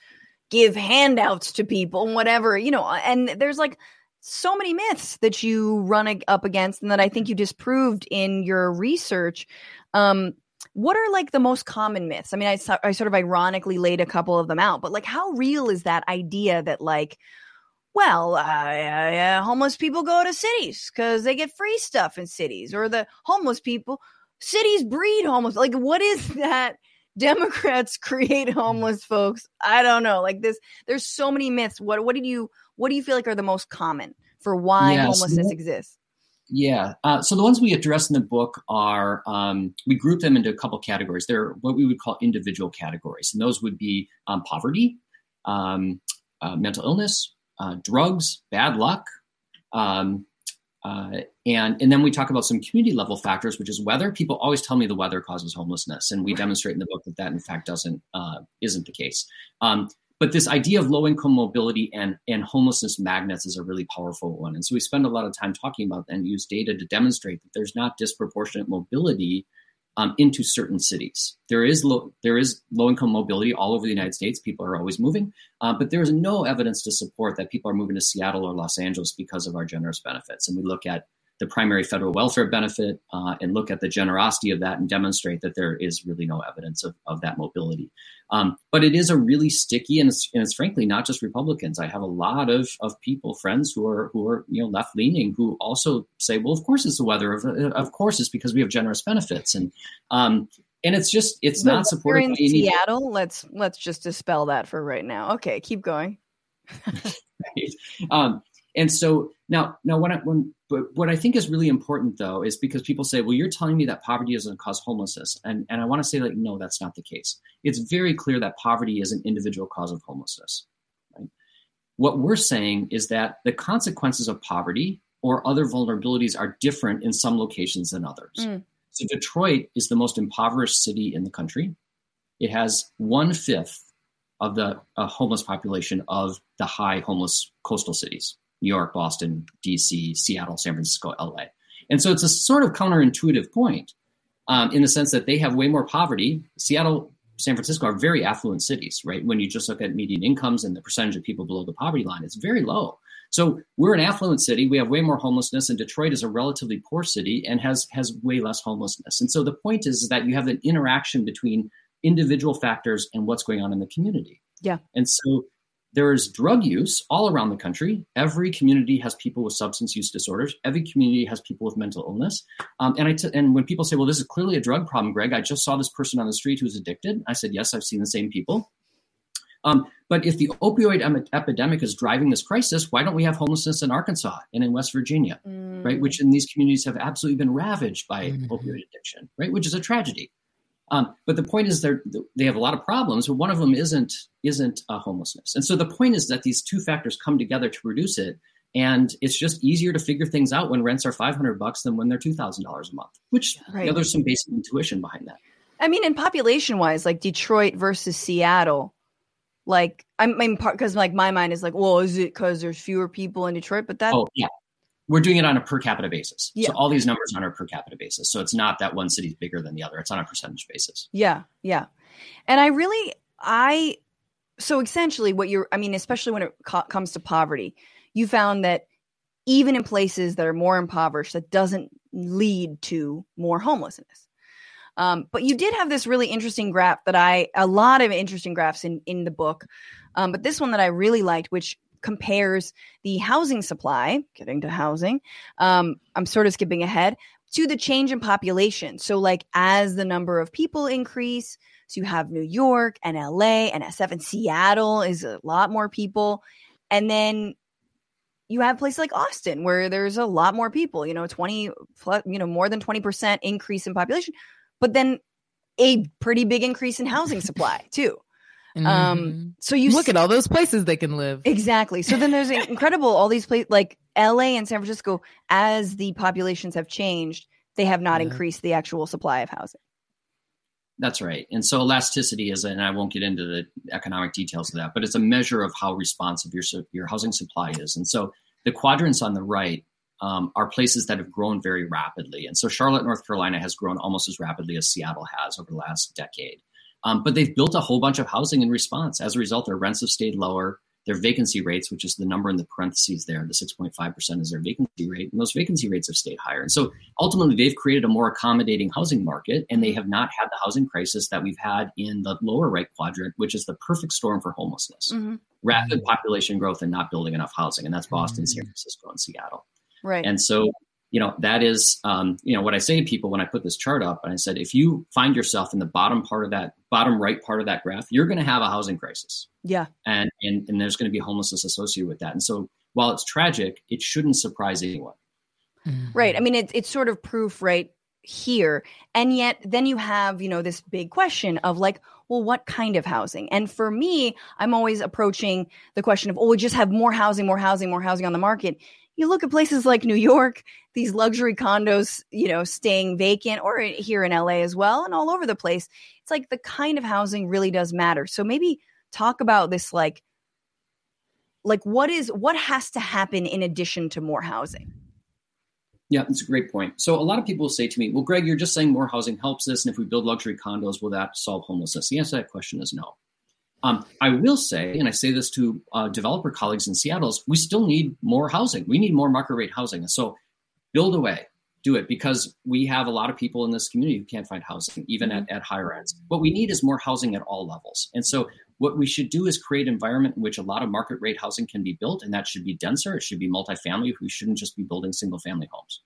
give handouts to people and whatever, you know, and there's like, so many myths that you run up against and that I think you disproved in your research. Um, what are like the most common myths? I mean, I, I sort of ironically laid a couple of them out, but like, how real is that idea that like, well, uh, uh, homeless people go to cities because they get free stuff in cities, or the homeless people, cities breed homeless. Like, what is that? Democrats create homeless folks. I don't know. Like this, there's so many myths. What what did you what do you feel like are the most common for why yes. homelessness exists? Yeah. Uh, so the ones we address in the book are um, we group them into a couple categories. They're what we would call individual categories, and those would be um, poverty, um, uh, mental illness, uh, drugs, bad luck, um, uh, and and then we talk about some community level factors, which is weather. People always tell me the weather causes homelessness, and we demonstrate in the book that that in fact doesn't uh, isn't the case. But this idea of low income mobility and, and homelessness magnets is a really powerful one. And so we spend a lot of time talking about that and use data to demonstrate that there's not disproportionate mobility um, into certain cities. There is low there is low income mobility all over the United States. People are always moving, uh, but there is no evidence to support that people are moving to Seattle or Los Angeles because of our generous benefits. And we look at the primary federal welfare benefit uh, and look at the generosity of that and demonstrate that there is really no evidence of, of that mobility. Um, but it is a really sticky, and it's, and it's, frankly not just Republicans. I have a lot of, of people, friends who are who are you know left leaning, who also say, well, of course it's the weather, of, of course it's because we have generous benefits, and um, and it's just it's not supported in Seattle. Let's let's just dispel that for right now. Okay, keep going. right. um, and so now, now when I, when, but what I think is really important though is because people say, well, you're telling me that poverty doesn't cause homelessness. And, and I want to say like, no, that's not the case. It's very clear that poverty is an individual cause of homelessness. Right? What we're saying is that the consequences of poverty or other vulnerabilities are different in some locations than others. Mm. So Detroit is the most impoverished city in the country. It has one fifth of the uh, homeless population of the high homeless coastal cities. New York, Boston, DC, Seattle, San Francisco, LA. And so it's a sort of counterintuitive point um, in the sense that they have way more poverty. Seattle, San Francisco are very affluent cities, right? When you just look at median incomes and the percentage of people below the poverty line, it's very low. So we're an affluent city. We have way more homelessness, and Detroit is a relatively poor city and has has way less homelessness. And so the point is, is that you have an interaction between individual factors and what's going on in the community. Yeah. And so there is drug use all around the country. Every community has people with substance use disorders. Every community has people with mental illness. Um, and I t- and when people say, "Well, this is clearly a drug problem," Gregg, I just saw this person on the street who's addicted. I said, "Yes, I've seen the same people." Um, but if the opioid em- epidemic is driving this crisis, why don't we have homelessness in Arkansas and in West Virginia, mm. right? Which in these communities have absolutely been ravaged by mm. opioid addiction, right? Which is a tragedy. Um, but the point is, they they have a lot of problems, but one of them isn't isn't uh, homelessness. And so the point is that these two factors come together to reduce it, and it's just easier to figure things out when rents are five hundred bucks than when they're two thousand dollars a month. Which right. you know, there's some basic intuition behind that. I mean, in population wise, like Detroit versus Seattle, like I'm part because like my mind is like, well, is it because there's fewer people in Detroit? But that oh yeah, we're doing it on a per capita basis. Yeah. So all these numbers on a per capita basis. So it's not that one city's bigger than the other. It's on a percentage basis. Yeah, yeah. And I really, I, so essentially what you're, I mean, especially when it co- comes to poverty, you found that even in places that are more impoverished, that doesn't lead to more homelessness. Um, but you did have this really interesting graph that I, a lot of interesting graphs in in the book, um, but this one that I really liked, which compares the housing supply, getting to housing, um, I'm sort of skipping ahead, to the change in population. So, like, as the number of people increase, so you have New York and LA and SF and Seattle is a lot more people. And then you have places like Austin where there's a lot more people, you know, 20 plus, you know, more than 20% increase in population, but then a pretty big increase in housing supply too. Um, mm-hmm. Um, so you look s- at all those places they can live. Exactly. So then there's incredible all these places like LA and San Francisco. As the populations have changed, they have not yeah. increased the actual supply of housing. That's right. And so elasticity is, and I won't get into the economic details of that, but it's a measure of how responsive your your housing supply is. And so the quadrants on the right um, are places that have grown very rapidly. And so Charlotte, North Carolina, has grown almost as rapidly as Seattle has over the last decade. Um, but they've built a whole bunch of housing in response. As a result, their rents have stayed lower. Their vacancy rates, which is the number in the parentheses there, the 6.5% is their vacancy rate, and those vacancy rates have stayed higher. And so ultimately, they've created a more accommodating housing market, and they have not had the housing crisis that we've had in the lower right quadrant, which is the perfect storm for homelessness. Mm-hmm. Rapid population growth and not building enough housing. And that's Boston, mm-hmm. San Francisco, and Seattle. Right. And so you know that is um, you know what i say to people when i put this chart up and i said if you find yourself in the bottom part of that bottom right part of that graph you're going to have a housing crisis. Yeah. And and, and there's going to be homelessness associated with that. And so while it's tragic it shouldn't surprise anyone. Mm-hmm. right. I mean it's, it's sort of proof right here. And yet then you have you know this big question of like well what kind of housing? And for me i'm always approaching the question of oh we just have more housing more housing more housing on the market you look at places like New York, these luxury condos, you know, staying vacant, or here in LA as well, and all over the place. It's like the kind of housing really does matter. So maybe talk about this, like, like what is what has to happen in addition to more housing. Yeah, that's a great point. So a lot of people say to me, "Well, Gregg, you're just saying more housing helps this, and if we build luxury condos, will that solve homelessness?" The answer to that question is no. Um, I will say, and I say this to uh, developer colleagues in Seattle, is we still need more housing. We need more market rate housing. And so build away do it because we have a lot of people in this community who can't find housing even Mm-hmm. at, at higher ends what we need is more housing at all levels and so what we should do is create an environment in which a lot of market rate housing can be built and that should be denser it should be multifamily we shouldn't just be building single family homes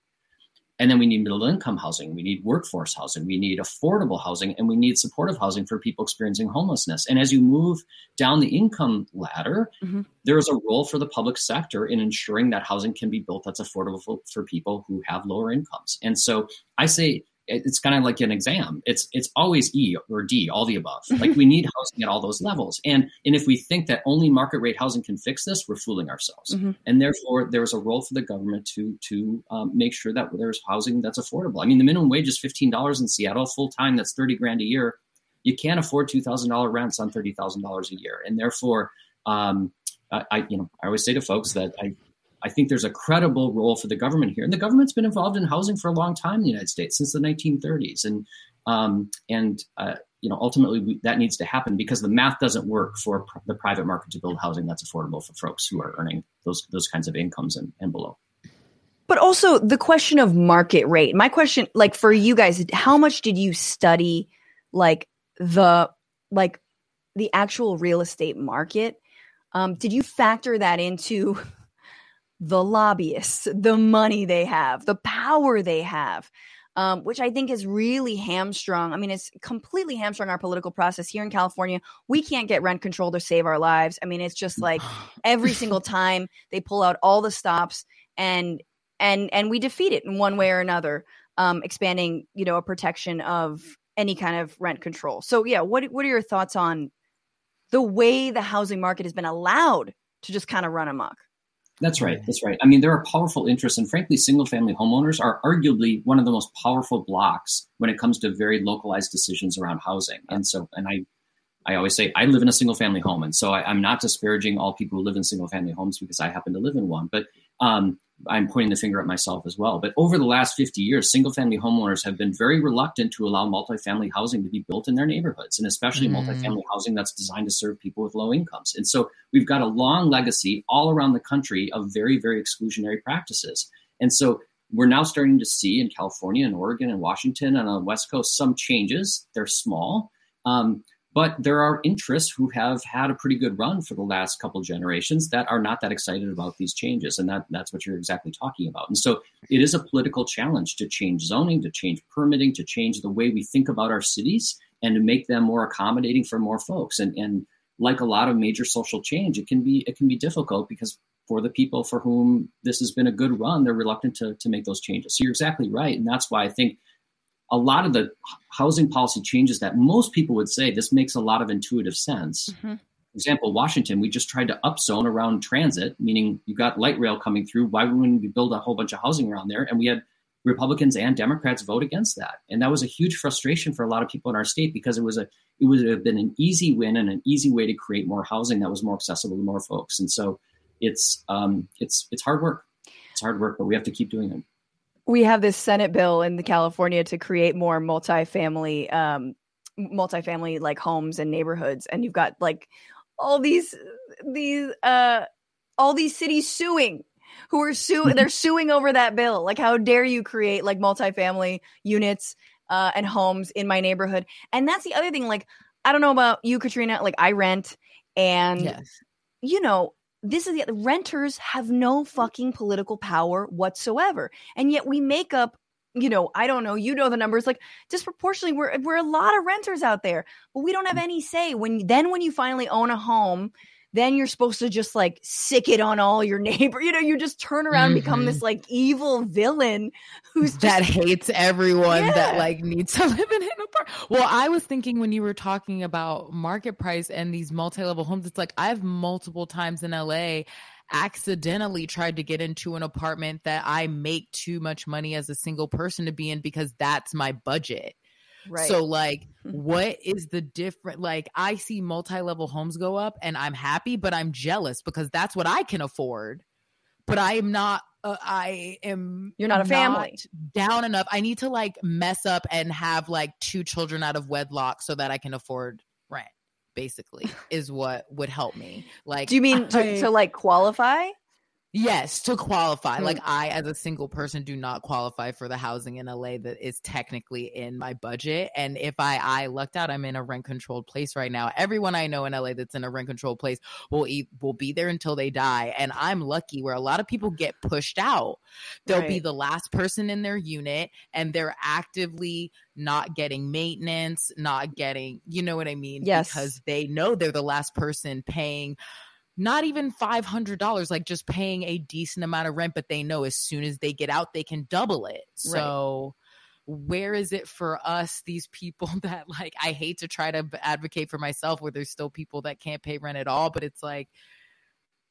and then we need middle income housing we need workforce housing we need affordable housing and we need supportive housing for people experiencing homelessness and as you move down the income ladder Mhm. there is a role for the public sector in ensuring that housing can be built that's affordable for, people who have lower incomes and so i say it's kind of like an exam it's it's always e or d all the above like we need housing at all those levels and and if we think that only market rate housing can fix this we're fooling ourselves Mhm. and therefore there's a role for the government to to um, make sure that there's housing that's affordable. I mean, the minimum wage is fifteen dollars in Seattle, full time. That's thirty grand a year. You can't afford two thousand dollar rents on thirty thousand dollars a year, and therefore, um, I, I you know I always say to folks that I. I think there's a credible role for the government here, and the government's been involved in housing for a long time in the United States since the 1930s, and um, and uh, you know ultimately we, that needs to happen because the math doesn't work for pr- the private market to build housing that's affordable for folks who are earning those those kinds of incomes and, and below. But also the question of market rate. My question, like for you guys, how much did you study like the like the actual real estate market? Um, did you factor that into the lobbyists, the money they have, the power they have? Um, which I think is really hamstrung. I mean, it's completely hamstrung our political process here in California. We can't get rent control to save our lives. I mean, it's just like every single time they pull out all the stops and and and we defeat it in one way or another um expanding you know a protection of any kind of rent control so yeah what what are your thoughts on the way the housing market has been allowed to just kind of run amok That's right. That's right. I mean, there are powerful interests, and frankly, single family homeowners are arguably one of the most powerful blocks when it comes to very localized decisions around housing. And so, and I, I always say I live in a single family home, and so I, I'm not disparaging all people who live in single family homes because I happen to live in one, but um, I'm pointing the finger at myself as well. But over the last 50 years, single family homeowners have been very reluctant to allow multifamily housing to be built in their neighborhoods, and especially Mm. multifamily housing that's designed to serve people with low incomes. And so we've got a long legacy all around the country of very, very exclusionary practices. And so we're now starting to see in California and Oregon and Washington and on the West Coast some changes. They're small. Um, but there are interests who have had a pretty good run for the last couple generations that are not that excited about these changes. And that, that's what you're exactly talking about. And so it is a political challenge to change zoning, to change permitting, to change the way we think about our cities and to make them more accommodating for more folks. And, and like a lot of major social change, it can be it can be difficult because for the people for whom this has been a good run, they're reluctant to, to make those changes. So you're exactly right. And that's why I think a lot of the housing policy changes that most people would say this makes a lot of intuitive sense. Mhm. For example, Washington, we just tried to upzone around transit, meaning you got light rail coming through. Why wouldn't we build a whole bunch of housing around there? And we had Republicans and Democrats vote against that, and that was a huge frustration for a lot of people in our state because it was a it would have been an easy win and an easy way to create more housing that was more accessible to more folks. And so it's um, it's it's hard work. It's hard work, but we have to keep doing it. We have this senate bill in the california to create more multifamily um multifamily like homes and neighborhoods and you've got like all these these uh all these cities suing who are suing they're suing over that bill. Like how dare you create like multifamily units uh and homes in my neighborhood? And that's the other thing like i don't know about you katrina like i rent and Yes. you know, this is the renters have no fucking political power whatsoever. And yet we make up, you know, I don't know, you know the numbers like disproportionately we're we're a lot of renters out there, but we don't have any say when then when you finally own a home, then you're supposed to just like sic it on all your neighbor. You know, you just turn around and become this mm-hmm. like evil villain who's just, that hates everyone that like needs to live in an apartment. Well, I was thinking when you were talking about market price and these multi-level homes, it's like I've multiple times in LA accidentally tried to get into an apartment that I make too much money as a single person to be in because that's my budget. Right. So like what is the different like I see multi-level homes go up and I'm happy but I'm jealous because that's what I can afford. But I am not uh, I am You're not a family. down enough. I need to like mess up and have like two children out of wedlock so that I can afford rent. Basically, is what would help me. Like, Do you mean to, I- to like qualify? Yes, to qualify. Mm. Like I as a single person do not qualify for the housing in LA that is technically in my budget. And if I I lucked out, I'm in a rent controlled place right now. Everyone I know in LA that's in a rent controlled place will eat will be there until they die. And I'm lucky where a lot of people get pushed out. They'll right. be the last person in their unit and they're actively not getting maintenance, not getting, you know what I mean? Yes. Because they know they're the last person paying not even $500 like just paying a decent amount of rent but they know as soon as they get out they can double it so right. where is it for us these people that like i hate to try to advocate for myself where there's still people that can't pay rent at all but it's like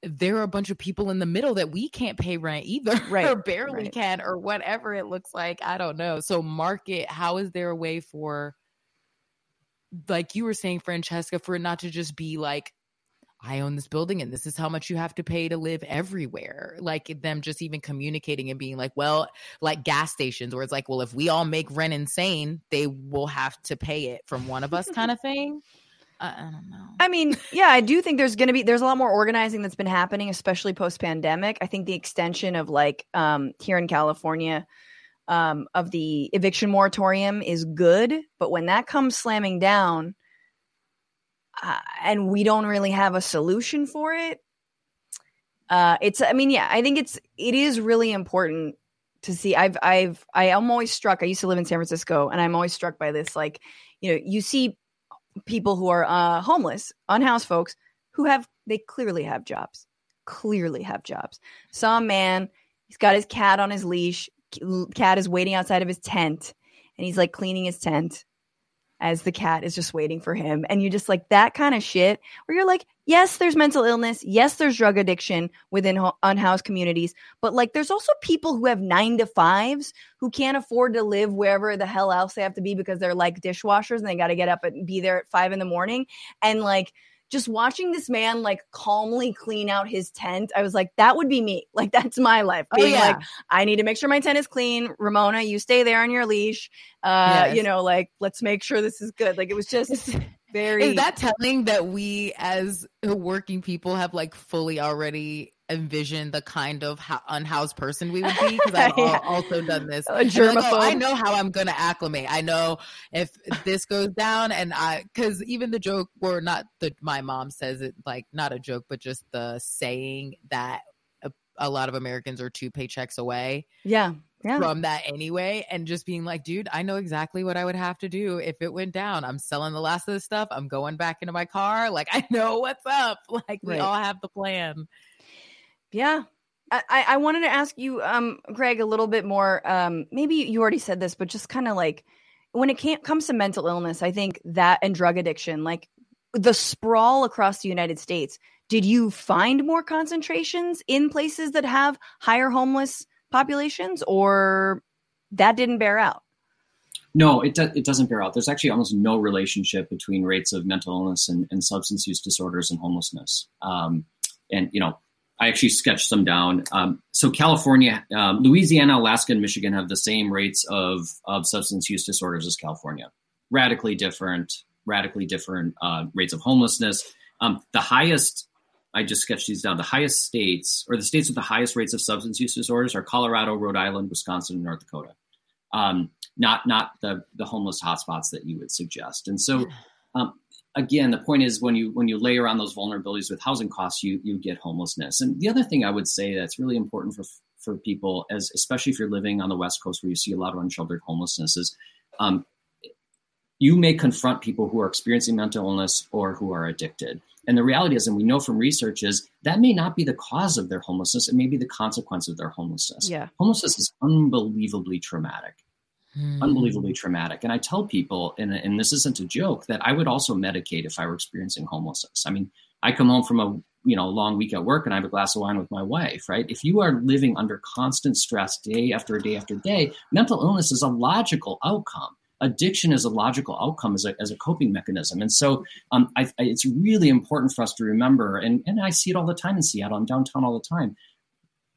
there are a bunch of people in the middle that we can't pay rent either right or barely right. can or whatever it looks like i don't know so market how is there a way for like you were saying francesca for it not to just be like I own this building and this is how much you have to pay to live everywhere. Like them just even communicating and being like, well, like gas stations where it's like, well, if we all make rent insane, they will have to pay it from one of us kind of thing. I, don't know. I mean, yeah, I do think there's going to be there's a lot more organizing that's been happening, especially post pandemic. I think the extension of like um, here in California um, of the eviction moratorium is good, but when that comes slamming down, uh, and we don't really have a solution for it. Uh, it's, I mean, yeah, I think it's, it is really important to see. I've, I've, I am always struck. I used to live in San Francisco, and I'm always struck by this. Like, you know, you see people who are uh, homeless, unhoused folks who have, they clearly have jobs, clearly have jobs. Some man, he's got his cat on his leash. Cat is waiting outside of his tent, and he's like cleaning his tent as the cat is just waiting for him. And you just like that kind of shit where you're like, yes, there's mental illness. Yes, there's drug addiction within ho- unhoused communities. But like, there's also people who have nine to fives who can't afford to live wherever the hell else they have to be because they're like dishwashers and they got to get up and be there at five in the morning. And like, just watching this man like calmly clean out his tent, I was like, that would be me. Like that's my life. Oh, Being oh, yeah. like, I need to make sure my tent is clean. Ramona, you stay there on your leash. Uh, yes. you know, like let's make sure this is good. Like it was just very Is that telling that we as working people have like fully already envision the kind of unhoused person we would be because I've yeah. also done this. A germaphobe. Like, oh, I know how I'm going to acclimate. I know if this goes down, and I because even the joke, or not the my mom says it like not a joke, but just the saying that a, a lot of Americans are two paychecks away. Yeah. Yeah. from that anyway and just being like dude i know exactly what i would have to do if it went down i'm selling the last of the stuff i'm going back into my car like i know what's up like we right. all have the plan yeah. I, I wanted to ask you, um, Gregg, a little bit more. Um, maybe you already said this, but just kind of like when it can't, comes to mental illness, I think that and drug addiction, like the sprawl across the United States, did you find more concentrations in places that have higher homeless populations or that didn't bear out? No, it, do- it doesn't bear out. There's actually almost no relationship between rates of mental illness and, and substance use disorders and homelessness. Um, and, you know, I actually sketched some down. Um, so California, um, Louisiana, Alaska, and Michigan have the same rates of, of substance use disorders as California. Radically different, radically different uh, rates of homelessness. Um, the highest, I just sketched these down. The highest states, or the states with the highest rates of substance use disorders, are Colorado, Rhode Island, Wisconsin, and North Dakota. Um, not not the the homeless hotspots that you would suggest. And so, um, again, the point is when you when you layer on those vulnerabilities with housing costs, you you get homelessness. And the other thing I would say that's really important for for people, as especially if you're living on the West Coast where you see a lot of unsheltered homelessness, is um, you may confront people who are experiencing mental illness or who are addicted. And the reality is, and we know from research, is that may not be the cause of their homelessness. It may be the consequence of their homelessness. Yeah. Homelessness is unbelievably traumatic mm. unbelievably traumatic. And I tell people, and, and this isn't a joke, that I would also medicate if I were experiencing homelessness. I mean, I come home from a you know long week at work and I have a glass of wine with my wife, right? If you are living under constant stress day after day after day, mental illness is a logical outcome. Addiction is a logical outcome as a, as a coping mechanism. And so um, I, it's really important for us to remember, and, and I see it all the time in Seattle, I'm downtown all the time,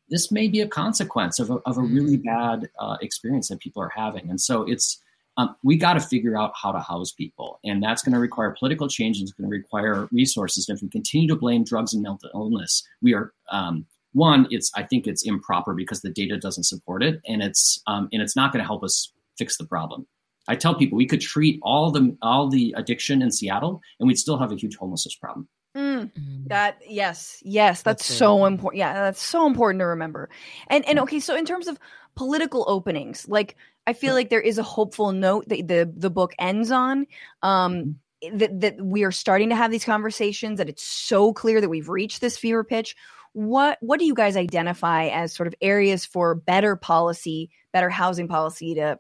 this may be a consequence of a, of a really mm-hmm. bad uh, experience that people are having. And so it's, um, we got to figure out how to house people. And that's going to require political change and it's going to require resources. And if we continue to blame drugs and mental illness, we are, um, one, it's I think it's improper because the data doesn't support it, and it's um, and it's not going to help us fix the problem. I tell people we could treat all the all the addiction in Seattle, and we'd still have a huge homelessness problem. Mm, that yes, yes, that's, that's so important. Yeah, that's so important to remember. And and okay, so in terms of political openings, like I feel like there is a hopeful note that the the book ends on. Um, mm-hmm. that that we are starting to have these conversations. That it's so clear that we've reached this fever pitch. What what do you guys identify as sort of areas for better policy, better housing policy to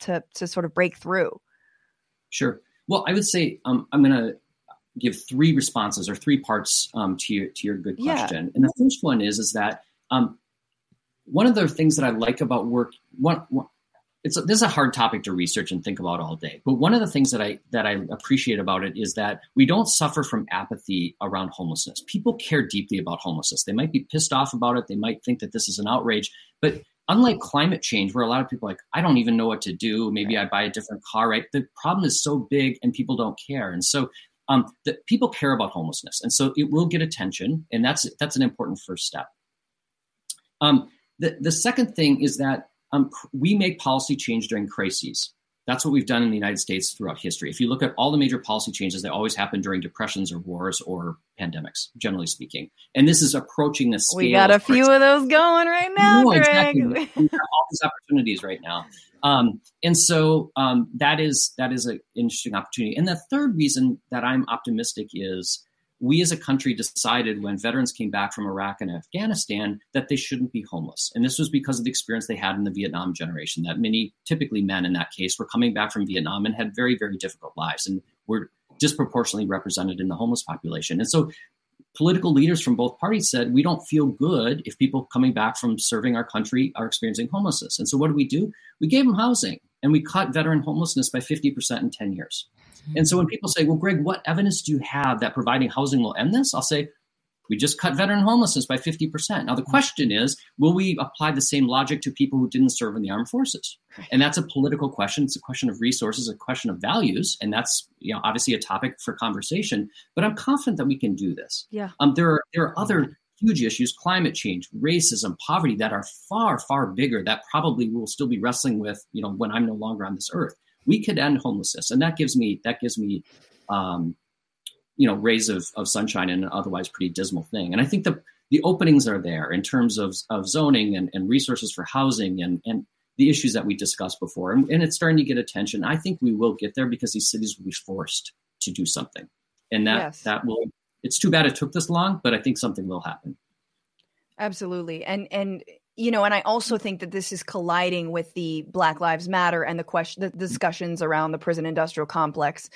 to to sort of break through? Sure. Well, I would say um, I'm going to give three responses or three parts um, to your to your good question. Yeah. And the first one is is that um, one of the things that I like about work one, one it's a, this is a hard topic to research and think about all day. But one of the things that I that I appreciate about it is that we don't suffer from apathy around homelessness. People care deeply about homelessness. They might be pissed off about it. They might think that this is an outrage. But unlike climate change, where a lot of people are like, I don't even know what to do. Maybe I buy a different car. Right? The problem is so big and people don't care. And so um, that people care about homelessness, and so it will get attention, and that's that's an important first step. Um, the the second thing is that um, we make policy change during crises. That's what we've done in the United States throughout history. If you look at all the major policy changes, they always happen during depressions or wars or pandemics, generally speaking. And this is approaching the scale. We got a few of those going right now, no, Gregg. Exactly. we all these opportunities right now. Um, and so um, that is that is an interesting opportunity. And the third reason that I'm optimistic is we as a country decided when veterans came back from Iraq and Afghanistan that they shouldn't be homeless. And this was because of the experience they had in the Vietnam generation, that many, typically men in that case, were coming back from Vietnam and had very, very difficult lives and were disproportionately represented in the homeless population. And so political leaders from both parties said, we don't feel good if people coming back from serving our country are experiencing homelessness. And so what do we do? We gave them housing and we cut veteran homelessness by 50% in 10 years. Mm-hmm. And so when people say, well, Gregg, what evidence do you have that providing housing will end this? I'll say, we just cut veteran homelessness by 50%. Now, the mm-hmm. question is, will we apply the same logic to people who didn't serve in the armed forces? And that's a political question. It's a question of resources, a question of values. And that's, you know, obviously a topic for conversation. But I'm confident that we can do this. Yeah. Um, there, are, there are other mm-hmm. huge issues, climate change, racism, poverty, that are far, far bigger that probably we'll still be wrestling with, you know, when I'm no longer on this earth we could end homelessness, and that gives me that gives me, um, you know, rays of, of sunshine in an otherwise pretty dismal thing. And I think the the openings are there in terms of of zoning and, and resources for housing and and the issues that we discussed before, and, and it's starting to get attention. I think we will get there because these cities will be forced to do something, and that yes. that will. It's too bad it took this long, but I think something will happen. Absolutely, and and you know, and I also think that this is colliding with the Black Lives Matter and the question, the discussions around the prison industrial complex,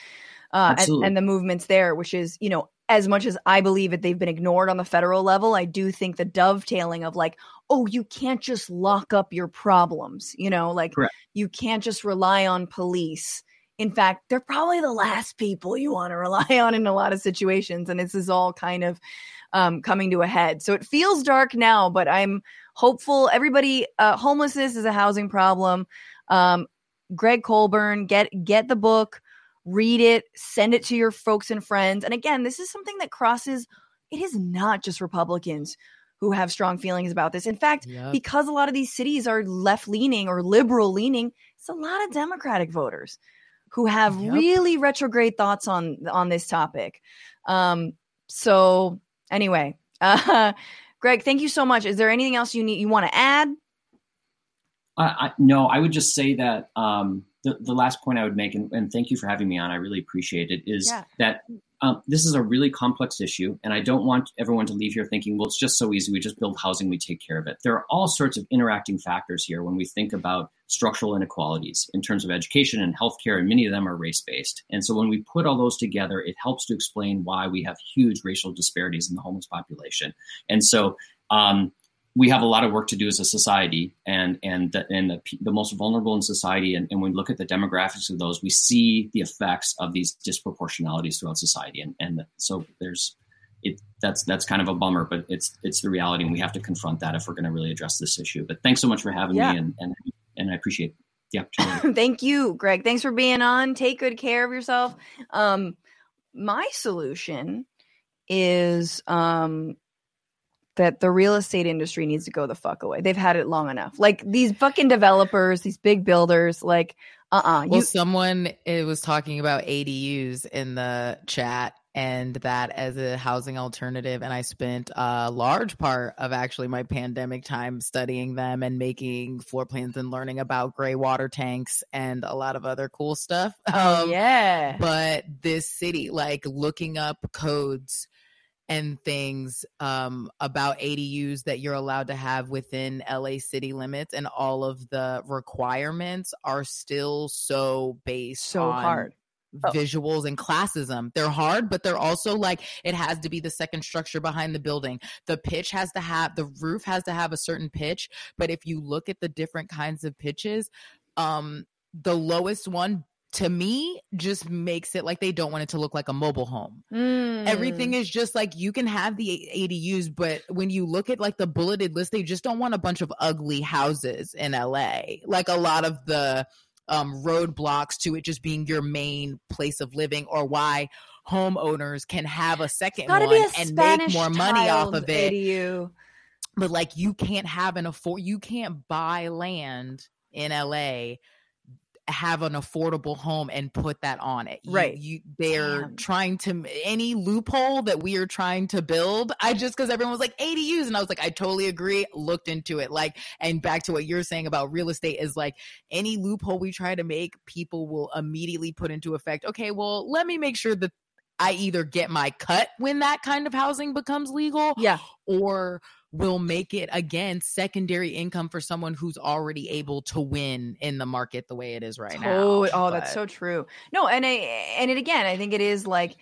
uh, and, and the movements there, which is, you know, as much as I believe that they've been ignored on the federal level, I do think the dovetailing of like, oh, you can't just lock up your problems, you know, like Correct. you can't just rely on police. In fact, they're probably the last people you want to rely on in a lot of situations. And this is all kind of um, coming to a head. So it feels dark now, but I'm hopeful. Everybody, uh, homelessness is a housing problem. Um, Greg Colburn, get get the book, read it, send it to your folks and friends. And again, this is something that crosses. It is not just Republicans who have strong feelings about this. In fact, yep. because a lot of these cities are left leaning or liberal leaning, it's a lot of Democratic voters who have yep. really retrograde thoughts on on this topic. Um, so anyway, uh, Gregg, thank you so much. Is there anything else you need you want to add? I, no, I would just say that um, the, the last point I would make, and, and, thank you for having me on, I really appreciate it, is yeah. that um, this is a really complex issue, and I don't want everyone to leave here thinking, well, it's just so easy. We just build housing, we take care of it. There are all sorts of interacting factors here when we think about structural inequalities in terms of education and healthcare, and many of them are race based. And so when we put all those together, it helps to explain why we have huge racial disparities in the homeless population. And so, um, we have a lot of work to do as a society and and the, and the, the most vulnerable in society and, and, when we look at the demographics of those we see the effects of these disproportionalities throughout society and and so there's it that's that's kind of a bummer but it's it's the reality and we have to confront that if we're going to really address this issue but thanks so much for having yeah. me and, and and I appreciate the opportunity. Thank you Gregg. Thanks for being on. Take good care of yourself. Um my solution is um that the real estate industry needs to go the fuck away. They've had it long enough. Like these fucking developers, these big builders, like uh uh Well, someone it was talking about ADUs in the chat and that as a housing alternative. And I spent a large part of actually my pandemic time studying them and making floor plans and learning about gray water tanks and a lot of other cool stuff. Oh Um, yeah. but this city like looking up codes and things um, about ADUs that you're allowed to have within LA city limits and all of the requirements are still so based so hard. Oh. visuals and classism. They're hard, but they're also like it has to be the second structure behind the building. The pitch has to have the roof has to have a certain pitch, but if you look at the different kinds of pitches, um the lowest one to me just makes it like they don't want it to look like a mobile home. Mm. Everything is just like you can have the ADUs, but when you look at like the bulleted list, they just don't want a bunch of ugly houses in LA. Like a lot of the um, roadblocks to it just being your main place of living, or why homeowners can have a second one a and make more money off of it. ADU. But like you can't have an afford, you can't buy land in LA have an affordable home and put that on it. You- Right. You, they're Damn. trying to any loophole that we are trying to build. I just because everyone was like ADUs, and I was like, I totally agree. Looked into it, like, and back to what you're saying about real estate is like any loophole we try to make, people will immediately put into effect. Okay, well, let me make sure that I either get my cut when that kind of housing becomes legal, Yeah. or will make it again secondary income for someone who's already able to win in the market the way it is right now. Oh, oh, that's so true. No, and I and it again, I think it is like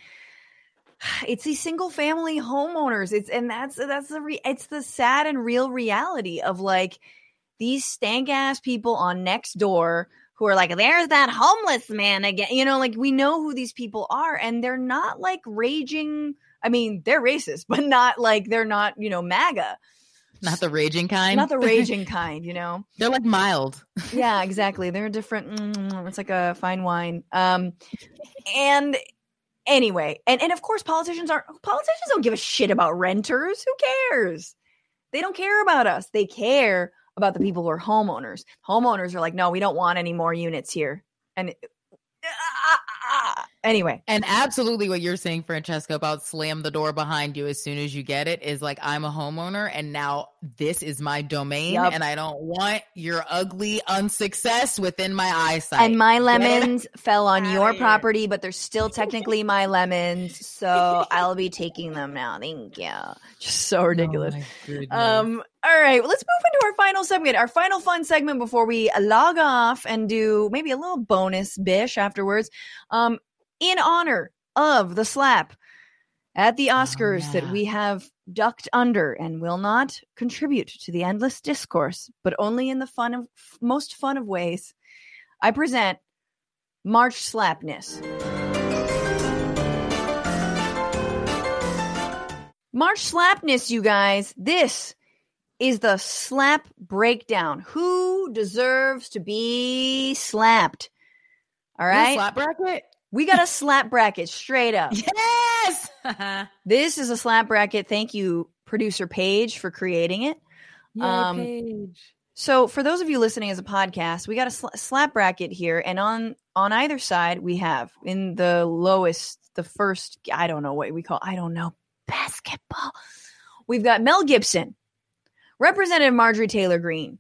it's these single family homeowners. It's and that's that's the re, it's the sad and real reality of like these stank ass people on Nextdoor who are like, there's that homeless man again. You know, like we know who these people are, and they're not like raging. I mean, they're racist, but not like they're not, you know, MAGA. not the raging kind. Not the raging kind, you know. They're like mild. yeah, exactly. They're different. mm, It's like a fine wine. Um, and anyway, and and of course, politicians aren't. politicians don't give a shit about renters. Who cares? They don't care about us. They care about the people who are homeowners. Homeowners are like, no, we don't want any more units here. And it- ah, ah. Anyway, And absolutely what you're saying, Francesca, about slam the door behind you as soon as you get it is like I'm a homeowner and now this is my domain Yup. and I don't want your ugly unsuccess within my eyesight. and my lemons fell on your here. property, but they're still technically my lemons, so I'll be taking them now. Thank you. Just so ridiculous. Oh. Um, all right, well, let's move into our final segment, our final fun segment before we log off and do maybe a little bonus bish afterwards. Um, in honor of the slap at the oh, Oscars that yeah. we have ducked under and will not contribute to the endless discourse, but only in the fun of most fun of ways. I present March Slapness. March Slapness, you guys. This is the slap breakdown. Who deserves to be slapped? All right. Slap bracket? We got a slap bracket straight up. Yes. This is a slap bracket. Thank you, producer Paige, for creating it. Um, Paige. So, for those of you listening as a podcast, we got a sl- slap bracket here, and on on either side we have in the lowest, the first, I don't know what we call, I don't know, basketball. We've got Mel Gibson, Representative Marjorie Taylor Greene.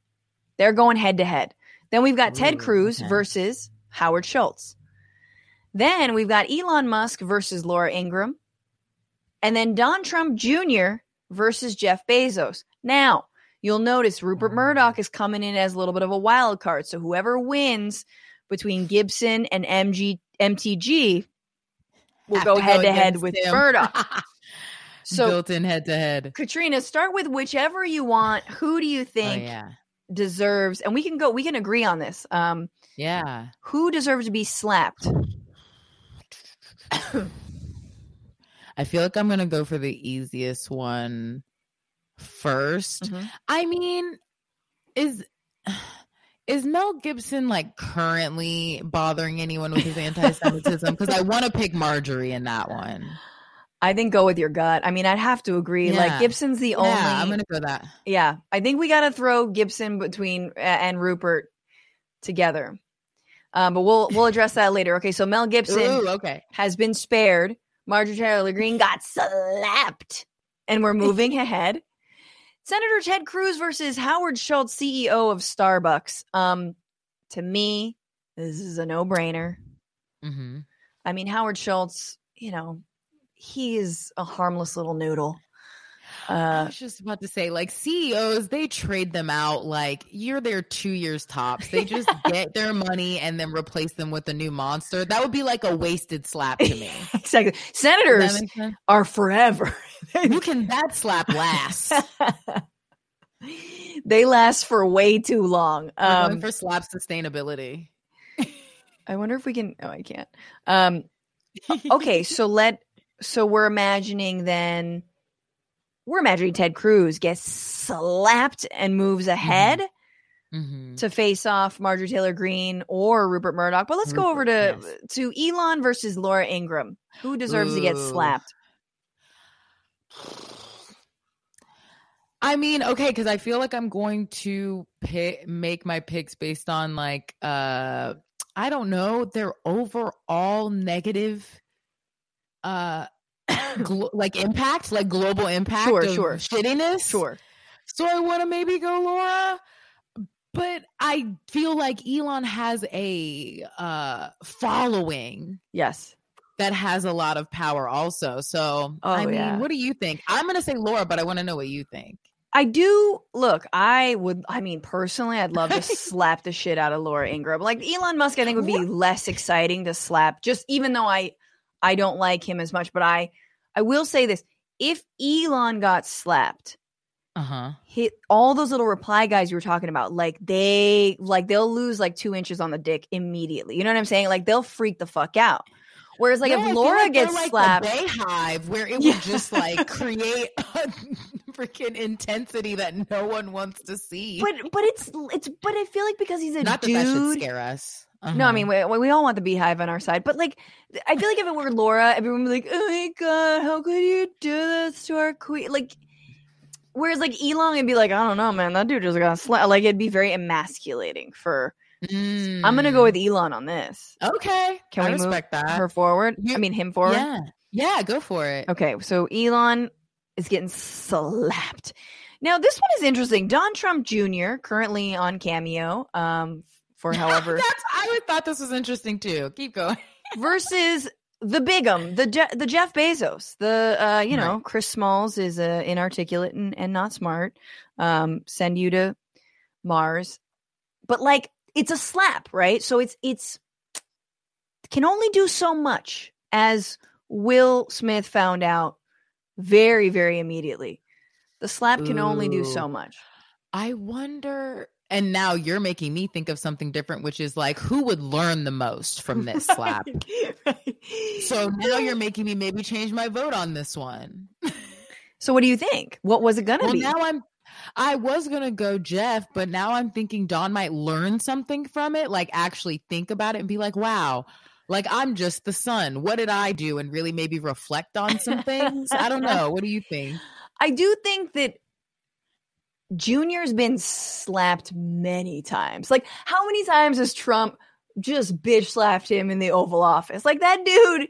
They're going head to head. Then we've got Ted Cruz okay. versus Howard Schultz. Then we've got Elon Musk versus Laura Ingraham. And then Don Trump Jr. versus Jeff Bezos. Now, you'll notice Rupert Murdoch is coming in as a little bit of a wild card. So whoever wins between Gibson and MG MTG will Have go head to head with him. Murdoch. So built in head to head. Katrina, start with whichever you want. Who do you Oh think yeah. deserves and we can go we can agree on this. Um Yeah. who deserves to be slapped? I feel like I'm gonna go for the easiest one first. 1st Mhm. I mean, is is Mel Gibson like currently bothering anyone with his anti-Semitism? Because I want to pick Marjorie in that one. I think go with your gut. I mean, I'd have to agree. Like Gibson's the only. Yeah, I'm gonna go that. Yeah, I think we got to throw Gibson between uh, and Rupert together. Um, but we'll we'll address that later. Okay, so Mel Gibson Ooh, okay. has been spared. Marjorie Taylor Greene got slapped, and we're moving ahead. Senator Ted Cruz versus Howard Schultz, CEO of Starbucks. Um, to me, this is a no brainer. Mm-hmm. I mean, Howard Schultz, you know, he is a harmless little noodle. I Uh, was just about to say, like CEOs, they trade them out like you're there two years tops. They just get their money and then replace them with a new monster. That would be like a wasted slap to me. exactly. Senators are forever. You can that slap last. they last for way too long. We're going Um, for slap sustainability. I wonder if we can. Oh, I can't. Um, okay, so let. So we're imagining then. We're imagining Ted Cruz gets slapped and moves ahead hmm to face off Marjorie Taylor Greene or Rupert Murdoch. But let's go over to Rupert, to Elon versus Laura Ingraham. Who deserves to get slapped? I mean, okay, because I feel like I'm going to pick, make my picks based on like uh I don't know their overall negative uh like impact, like global impact, Sure, sure. shittiness. Sure. So I want to maybe go Laura, but I feel like Elon has a uh following Yes. that has a lot of power also. So I Oh, mean, yeah. what do you think? I'm gonna say Laura, but I want to know what you think. I do look. I would. I mean, personally, I'd love to slap the shit out of Laura Ingraham. Like Elon Musk, I think would be less exciting to slap. Just even though I, I don't like him as much, but I, I will say this: if Elon got slapped, Uh huh. hit all those little reply guys you were talking about, like they, like they'll lose like two inches on the dick immediately. You know what I'm saying? Like they'll freak the fuck out. Whereas, like Yeah, if Laura like gets like slapped, the BeyHive, where it Yeah. would just like create a freaking intensity that no one wants to see. but but it's it's but I feel like because he's a Not that dude. that should scare us. No, I Uh-huh. mean we, we all want the beehive on our side, but like I feel like if it were Laura, everyone would be like, "Oh my god, how could you do this to our queen?" Like, whereas like Elon would be like, "I don't know, man, that dude just got slapped." Like it'd be very emasculating for. I'm gonna go Mm. with Elon on this. Okay, Can I we move respect that. Her forward. You- I mean him forward. Yeah, yeah, go for it. Okay, so Elon is getting slapped. Now this one is interesting. Don Trump Jr. currently on Cameo. Um, for however I would thought this was interesting too. Keep going. versus the bigum, the Je- the Jeff Bezos, the uh, you know Chris Smalls is uh, inarticulate and, and not smart. Um, send you to Mars, but like it's a slap, right? So it's it's can only do so much, as Will Smith found out very very immediately. The slap can only do so much. I wonder. And now you're making me think of something different, which is like, who would learn the most from this slap? Right. So now you're making me maybe change my vote on this one. So what do you think? What was it gonna Well, be? now I'm. I was gonna go Jeff, but now I'm thinking Don might learn something from it, like actually think about it and be like, "Wow, like I'm just the son. What did I do?" And really maybe reflect on some things. I don't know. What do you think? I do think that Junior's been slapped many times. Like, how many times has Trump just bitch slapped him in the Oval Office? Like, that dude,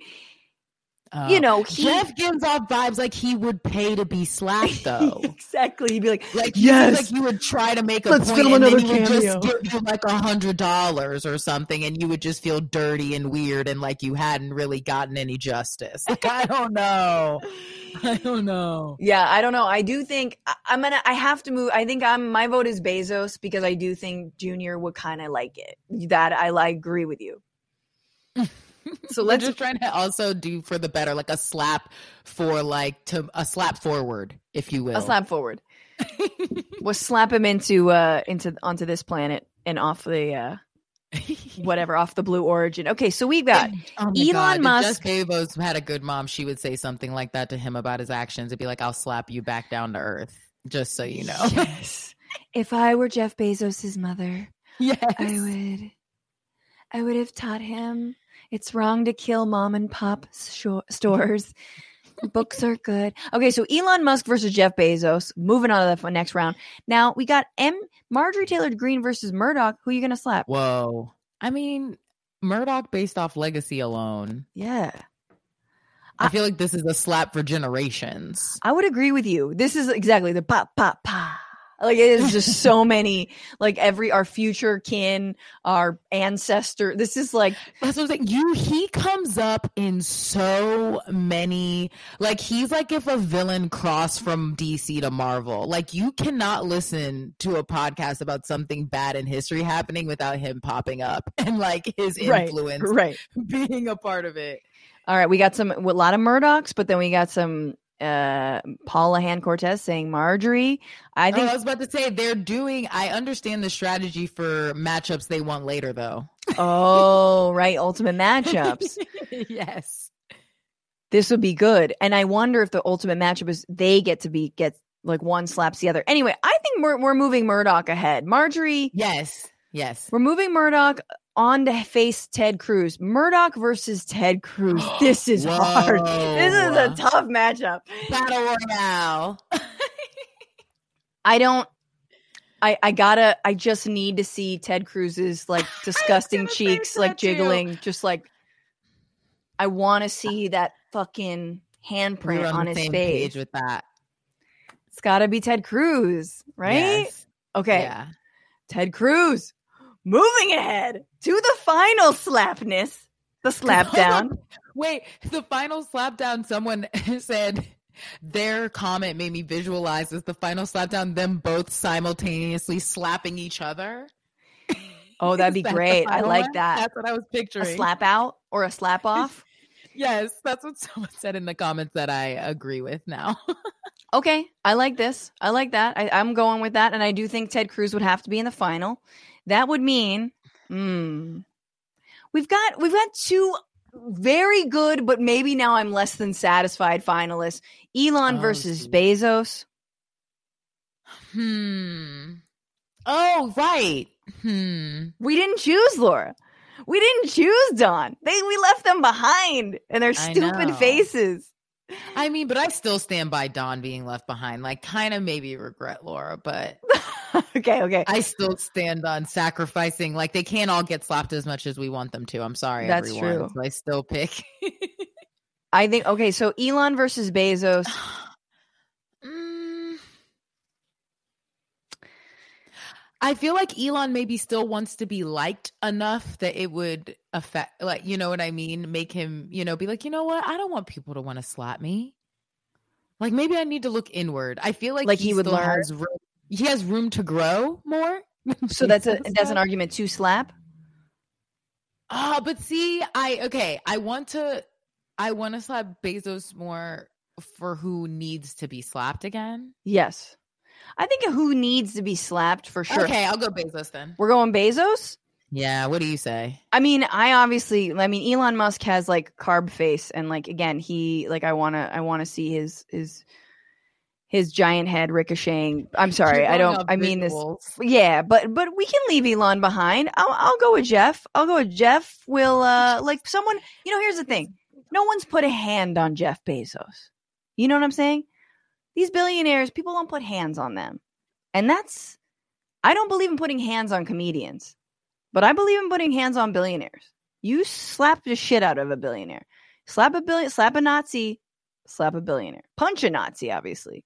you Uh, know, he. Jeff gives off vibes like he would pay to be slapped, though. exactly. He'd be like, Like Yes. like you would try to make a Let's film and then he would just give you like a hundred dollars or something, and you would just feel dirty and weird, and like you hadn't really gotten any justice. Like I don't know, I don't know. yeah, I don't know. I do think I, I'm gonna. I have to move. I think I'm. My vote is Bezos because I do think Junior would kind of like it. That I, I agree with you. So let's just trying to also do for the better, like a slap for like to a slap forward, if you will. a slap forward. we'll slap him into uh into onto this planet and off the uh whatever off the blue origin. Okay, so we've got Oh Elon God, if Musk- Jeff Bezos had a good mom, she would say something like that to him about his actions. It'd be like, "I'll slap you back down to earth," just so you know. Yes. If I were Jeff Bezos's mother, yes. I would I would have taught him it's wrong to kill mom and pop sho- stores. Books are good. Okay, so Elon Musk versus Jeff Bezos. Moving on to the next round. Now we got M. Marjorie Taylor Greene versus Murdoch. Who are you gonna slap? Whoa. I mean, Murdoch based off legacy alone. Yeah, I feel like this is a slap for generations. I would agree with you. This is exactly the pop pop pop. Like it is just so many. Like every our future kin, our ancestor. This is like That's what I'm saying. You he comes up in so many like he's like if a villain crossed from DC to Marvel. Like you cannot listen to a podcast about something bad in history happening without him popping up and like his Right, influence right. being a part of it. All right, we got some a lot of Murdochs, but then we got some uh Paula Han Cortez saying Marjorie. I Oh, think I was about to say they're doing I understand the strategy for matchups they want later though. oh, right, ultimate matchups. yes. this would be good. And I wonder if the ultimate matchup is they get to be get like one slaps the other. Anyway, I think we're we're moving Murdoch ahead. Marjorie, Yes. Yes. we're moving Murdoch on to face Ted Cruz. Murdoch versus Ted Cruz. This is hard. This is a tough matchup. Battle Royale. I don't I I gotta I just need to see Ted Cruz's like disgusting cheeks like that too. jiggling, just like I want to see uh, that fucking handprint on, on his face. with that. It's got to be Ted Cruz, right? Yes. Okay, Yeah. Ted Cruz. Moving ahead to the final slapness, the slap down. Wait, the final slapdown, someone said their comment made me visualize as the final slapdown, them both simultaneously slapping each other. Oh, that'd be that great. I like one? that. That's what I was picturing. A slap out or a slap off. Yes, that's what someone said in the comments that I agree with now. Okay, I like this. I like that. I, I'm going with that, and I do think Ted Cruz would have to be in the final. That would mean, hmm, we've got we've got two very good, but maybe now I'm less than satisfied finalists: Elon Oh, versus geez. Bezos. hmm. Oh, right. Hmm. We didn't choose Laura. We didn't choose Don. They we left them behind and their stupid faces. I mean, but I still stand by Don being left behind. Like, kind of maybe regret Laura, but okay, okay. I still stand on sacrificing. Like, they can't all get slapped as much as we want them to. I'm sorry, That's everyone. true. So I still pick. I think okay, so Elon versus Bezos. I feel like Elon maybe still wants to be liked enough that it would affect, like, you know what I mean? Make him, you know, be like, you know what? I don't want people to want to slap me. Like, maybe I need to look inward. I feel like Like he would still learn. Has room, he has room to grow more. So that's a that's an argument to slap. Ah, but see, I okay. I want to, I want to slap Bezos more for who needs to be slapped again. Yes. I think who needs to be slapped for sure. Okay, I'll go Bezos then. We're going Bezos? Yeah, what do you say? I mean, I obviously I mean Elon Musk has like carb face and like again, he like I want to I want to see his his his giant head ricocheting. I'm sorry. I don't I mean this. Yeah, but but we can leave Elon behind. I'll I'll go with Jeff. I'll go with Jeff. Will uh like someone, you know, here's the thing. No one's put a hand on Jeff Bezos. You know what I'm saying? These billionaires, people don't put hands on them. And that's I don't believe in putting hands on comedians. But I believe in putting hands on billionaires. You slap the shit out of a billionaire. Slap a billion slap a Nazi, slap a billionaire. Punch a Nazi, obviously.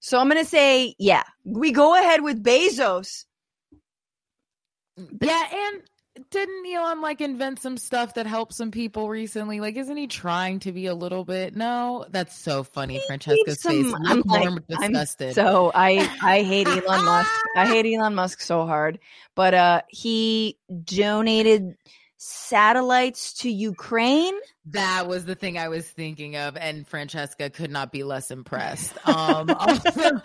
So I'm gonna say, yeah, we go ahead with Bezos. Yeah, and didn't Elon like invent some stuff that helped some people recently? Like, isn't he trying to be a little bit? No, that's so funny. Francesca's Keep face. some- Look I'm like, more I'm. So I I hate Elon Musk. I hate Elon Musk so hard. But uh he donated satellites to Ukraine. that was the thing I was thinking of, and Francesca could not be less impressed. Um, also,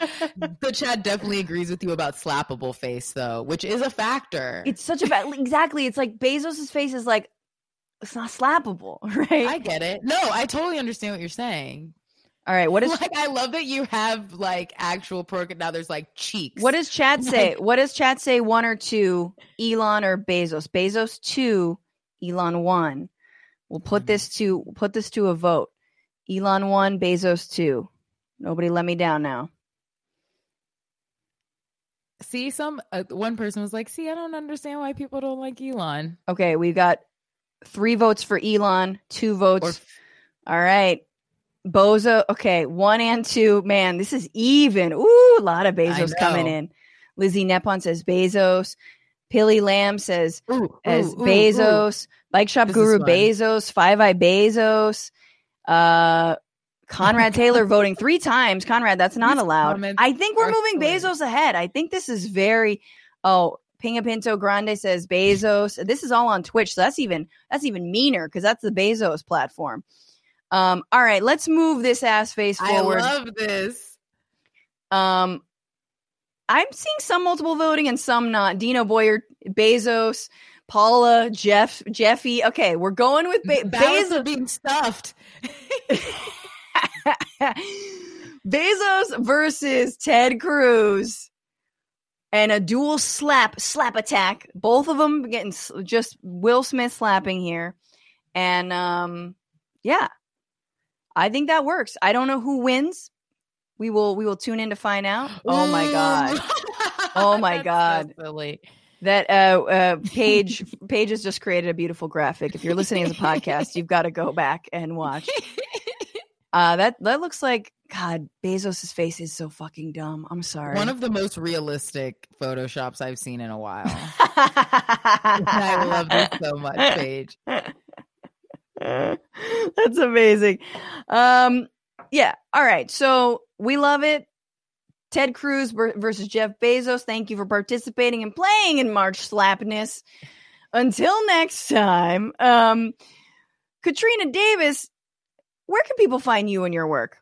the chat definitely agrees with you about slappable face, though, which is a factor. It's such a bad exactly. It's like Bezos's face is like it's not slappable, right? I get it. No, I totally understand what you're saying. All right, what is like I love that you have like actual program now. There's like cheeks. what does Chad say? What does Chad say? One or two, Elon or Bezos? Bezos two, Elon one. We'll put Mhm. this to put this to a vote. Elon one, Bezos two. Nobody let me down now. See, some uh, one person was like, "See, I don't understand why people don't like Elon." Okay, we've got three votes for Elon, two votes. All right. Bozo, okay, one and two. Man, this is even. Ooh, a lot of Bezos coming in. Lizzie Nepon says Bezos. Pilly Lamb says Ooh, as ooh, ooh, ooh. Bezos. Bike Shop This Guru. Bezos. Five Eye Bezos. Uh, Conrad Taylor voting three times. Conrad, that's not These allowed. I think we're moving. Bezos ahead. I think this is very. Oh, Pinga Pinto Grande says Bezos. This is all on Twitch, so that's even that's even meaner because that's the Bezos platform. Um, all right, let's move this ass face forward. I love this. Um, I'm seeing some multiple voting and some not. Dino Boyer, Bezos, Paula, Jeff, Jeffy. Okay, we're going with Be- Bezos. being stuffed. Bezos versus Ted Cruz. And a dual slap, slap attack. Both of them getting just Will Smith slapping here. And um, yeah, I think that works. I don't know who wins. We will we will tune in to find out. Oh my god. Oh my That's so God. silly. That uh, uh, Paige Paige has just created a beautiful graphic. If you're listening as a podcast, you've got to go back and watch. Uh, that that looks like God. Bezos's face is so fucking dumb. I'm sorry. One of the most realistic photoshops I've seen in a while. I love this so much, Paige. That's amazing. Um, yeah. All right. So we love it. Ted Cruz versus Jeff Bezos. Thank you for participating and playing in March Slapness. Until next time, um, Katrina Davis, where can people find you and your work?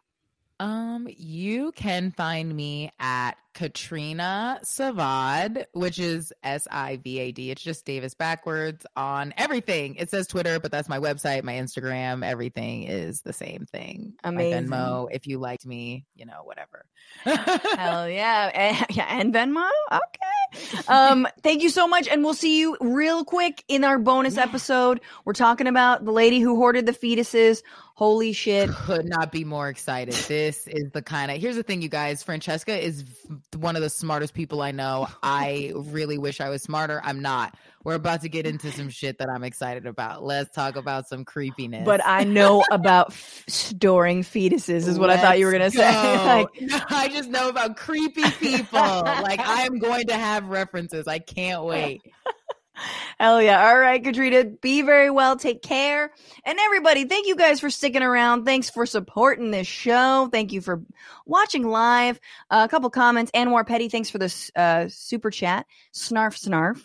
Um, you can find me at Katrina Sivad, which is S I V A D. It's just Davis backwards on everything. It says Twitter, but that's my website, my Instagram. Everything is the same thing. Amazing. My Venmo, if you liked me, you know, whatever. Hell yeah. And, yeah, and Venmo. Okay. Um, thank you so much. And we'll see you real quick in our bonus episode. We're talking about the lady who hoarded the fetuses. Holy shit. could not be more excited. This is the kind of here's the thing, you guys. Francesca is one of the smartest people I know. I really wish I was smarter. I'm not. We're about to get into some shit that I'm excited about. Let's talk about some creepiness. But I know about f- storing fetuses, is what I thought you were going to say. like, No, I just know about creepy people. like I am going to have references. I can't wait. Hell yeah. All right, Katrina. Be very well. Take care. And everybody, thank you guys for sticking around. Thanks for supporting this show. Thank you for watching live. Uh, a couple comments. Anwar Petty, thanks for this uh, super chat. Snarf, snarf.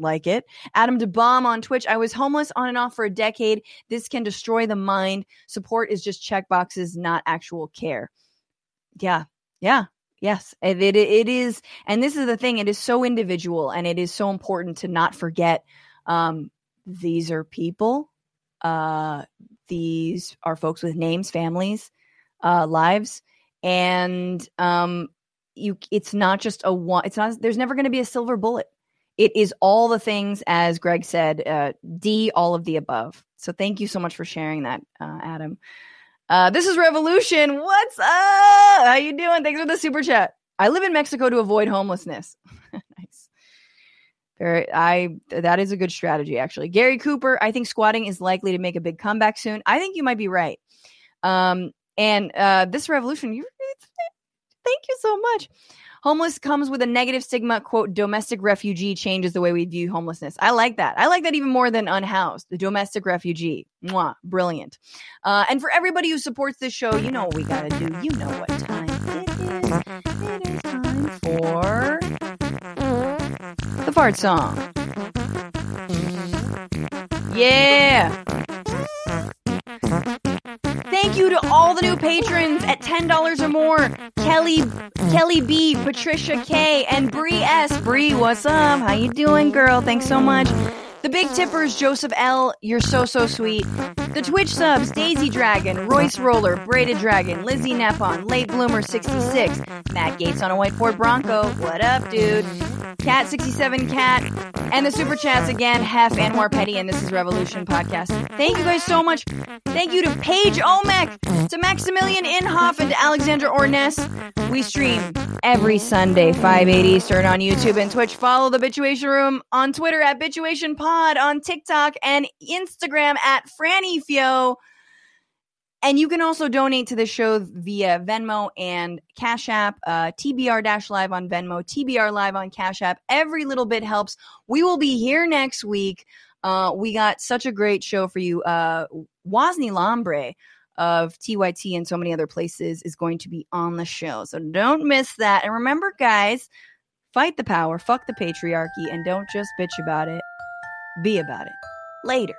Like it. Adam DeBomb on Twitch. I was homeless on and off for a decade. This can destroy the mind. Support is just check boxes, not actual care. Yeah. Yeah. Yes, it, it it is, and this is the thing. It is so individual, and it is so important to not forget. Um, these are people. Uh, these are folks with names, families, uh, lives, and um, you. It's not just a one. It's not. There's never going to be a silver bullet. It is all the things, as Greg said. Uh, D, all of the above. So thank you so much for sharing that, uh, Adam. Uh, this is Revolution. What's up? How you doing? Thanks for the super chat. I live in Mexico to avoid homelessness. nice. Very, I that is a good strategy actually. Gary Cooper, I think squatting is likely to make a big comeback soon. I think you might be right. Um, and uh, this revolution, you thank you so much. Homeless comes with a negative stigma. Quote: Domestic refugee changes the way we view homelessness. I like that. I like that even more than unhoused. The domestic refugee. Mwah, brilliant. Uh, and for everybody who supports this show, you know what we gotta do. You know what time it is. It is time for the fart song. Yeah. Thank you to all the new patrons at $10 or more. Kelly, Kelly B, Patricia K, and Bree S. Bree, what's up? How you doing, girl? Thanks so much. The big tippers, Joseph L., you're so, so sweet. The Twitch subs, Daisy Dragon, Royce Roller, Braided Dragon, Lizzie Nepon, Late Bloomer 66, Matt Gaetz on a white Ford Bronco, what up, dude? Cat67 Cat, and the super chats again, Hef and More Petty, and this is Revolution Podcast. Thank you guys so much. Thank you to Paige Omek, to Maximilian Inhoff, and to Alexandra Orness. We stream every Sunday, 5, 8 Eastern on YouTube and Twitch. Follow the Bitchuation Room on Twitter at Bitchuation Pod, on TikTok and Instagram at Franifio. And you can also donate to the show via Venmo and Cash App, uh, TBR Live on Venmo, TBR Live on Cash App. Every little bit helps. We will be here next week. Uh, we got such a great show for you. Uh, Wosny Lambre of TYT and so many other places is going to be on the show. So don't miss that. And remember, guys, fight the power, fuck the patriarchy, and don't just bitch about it. Be about it. Later.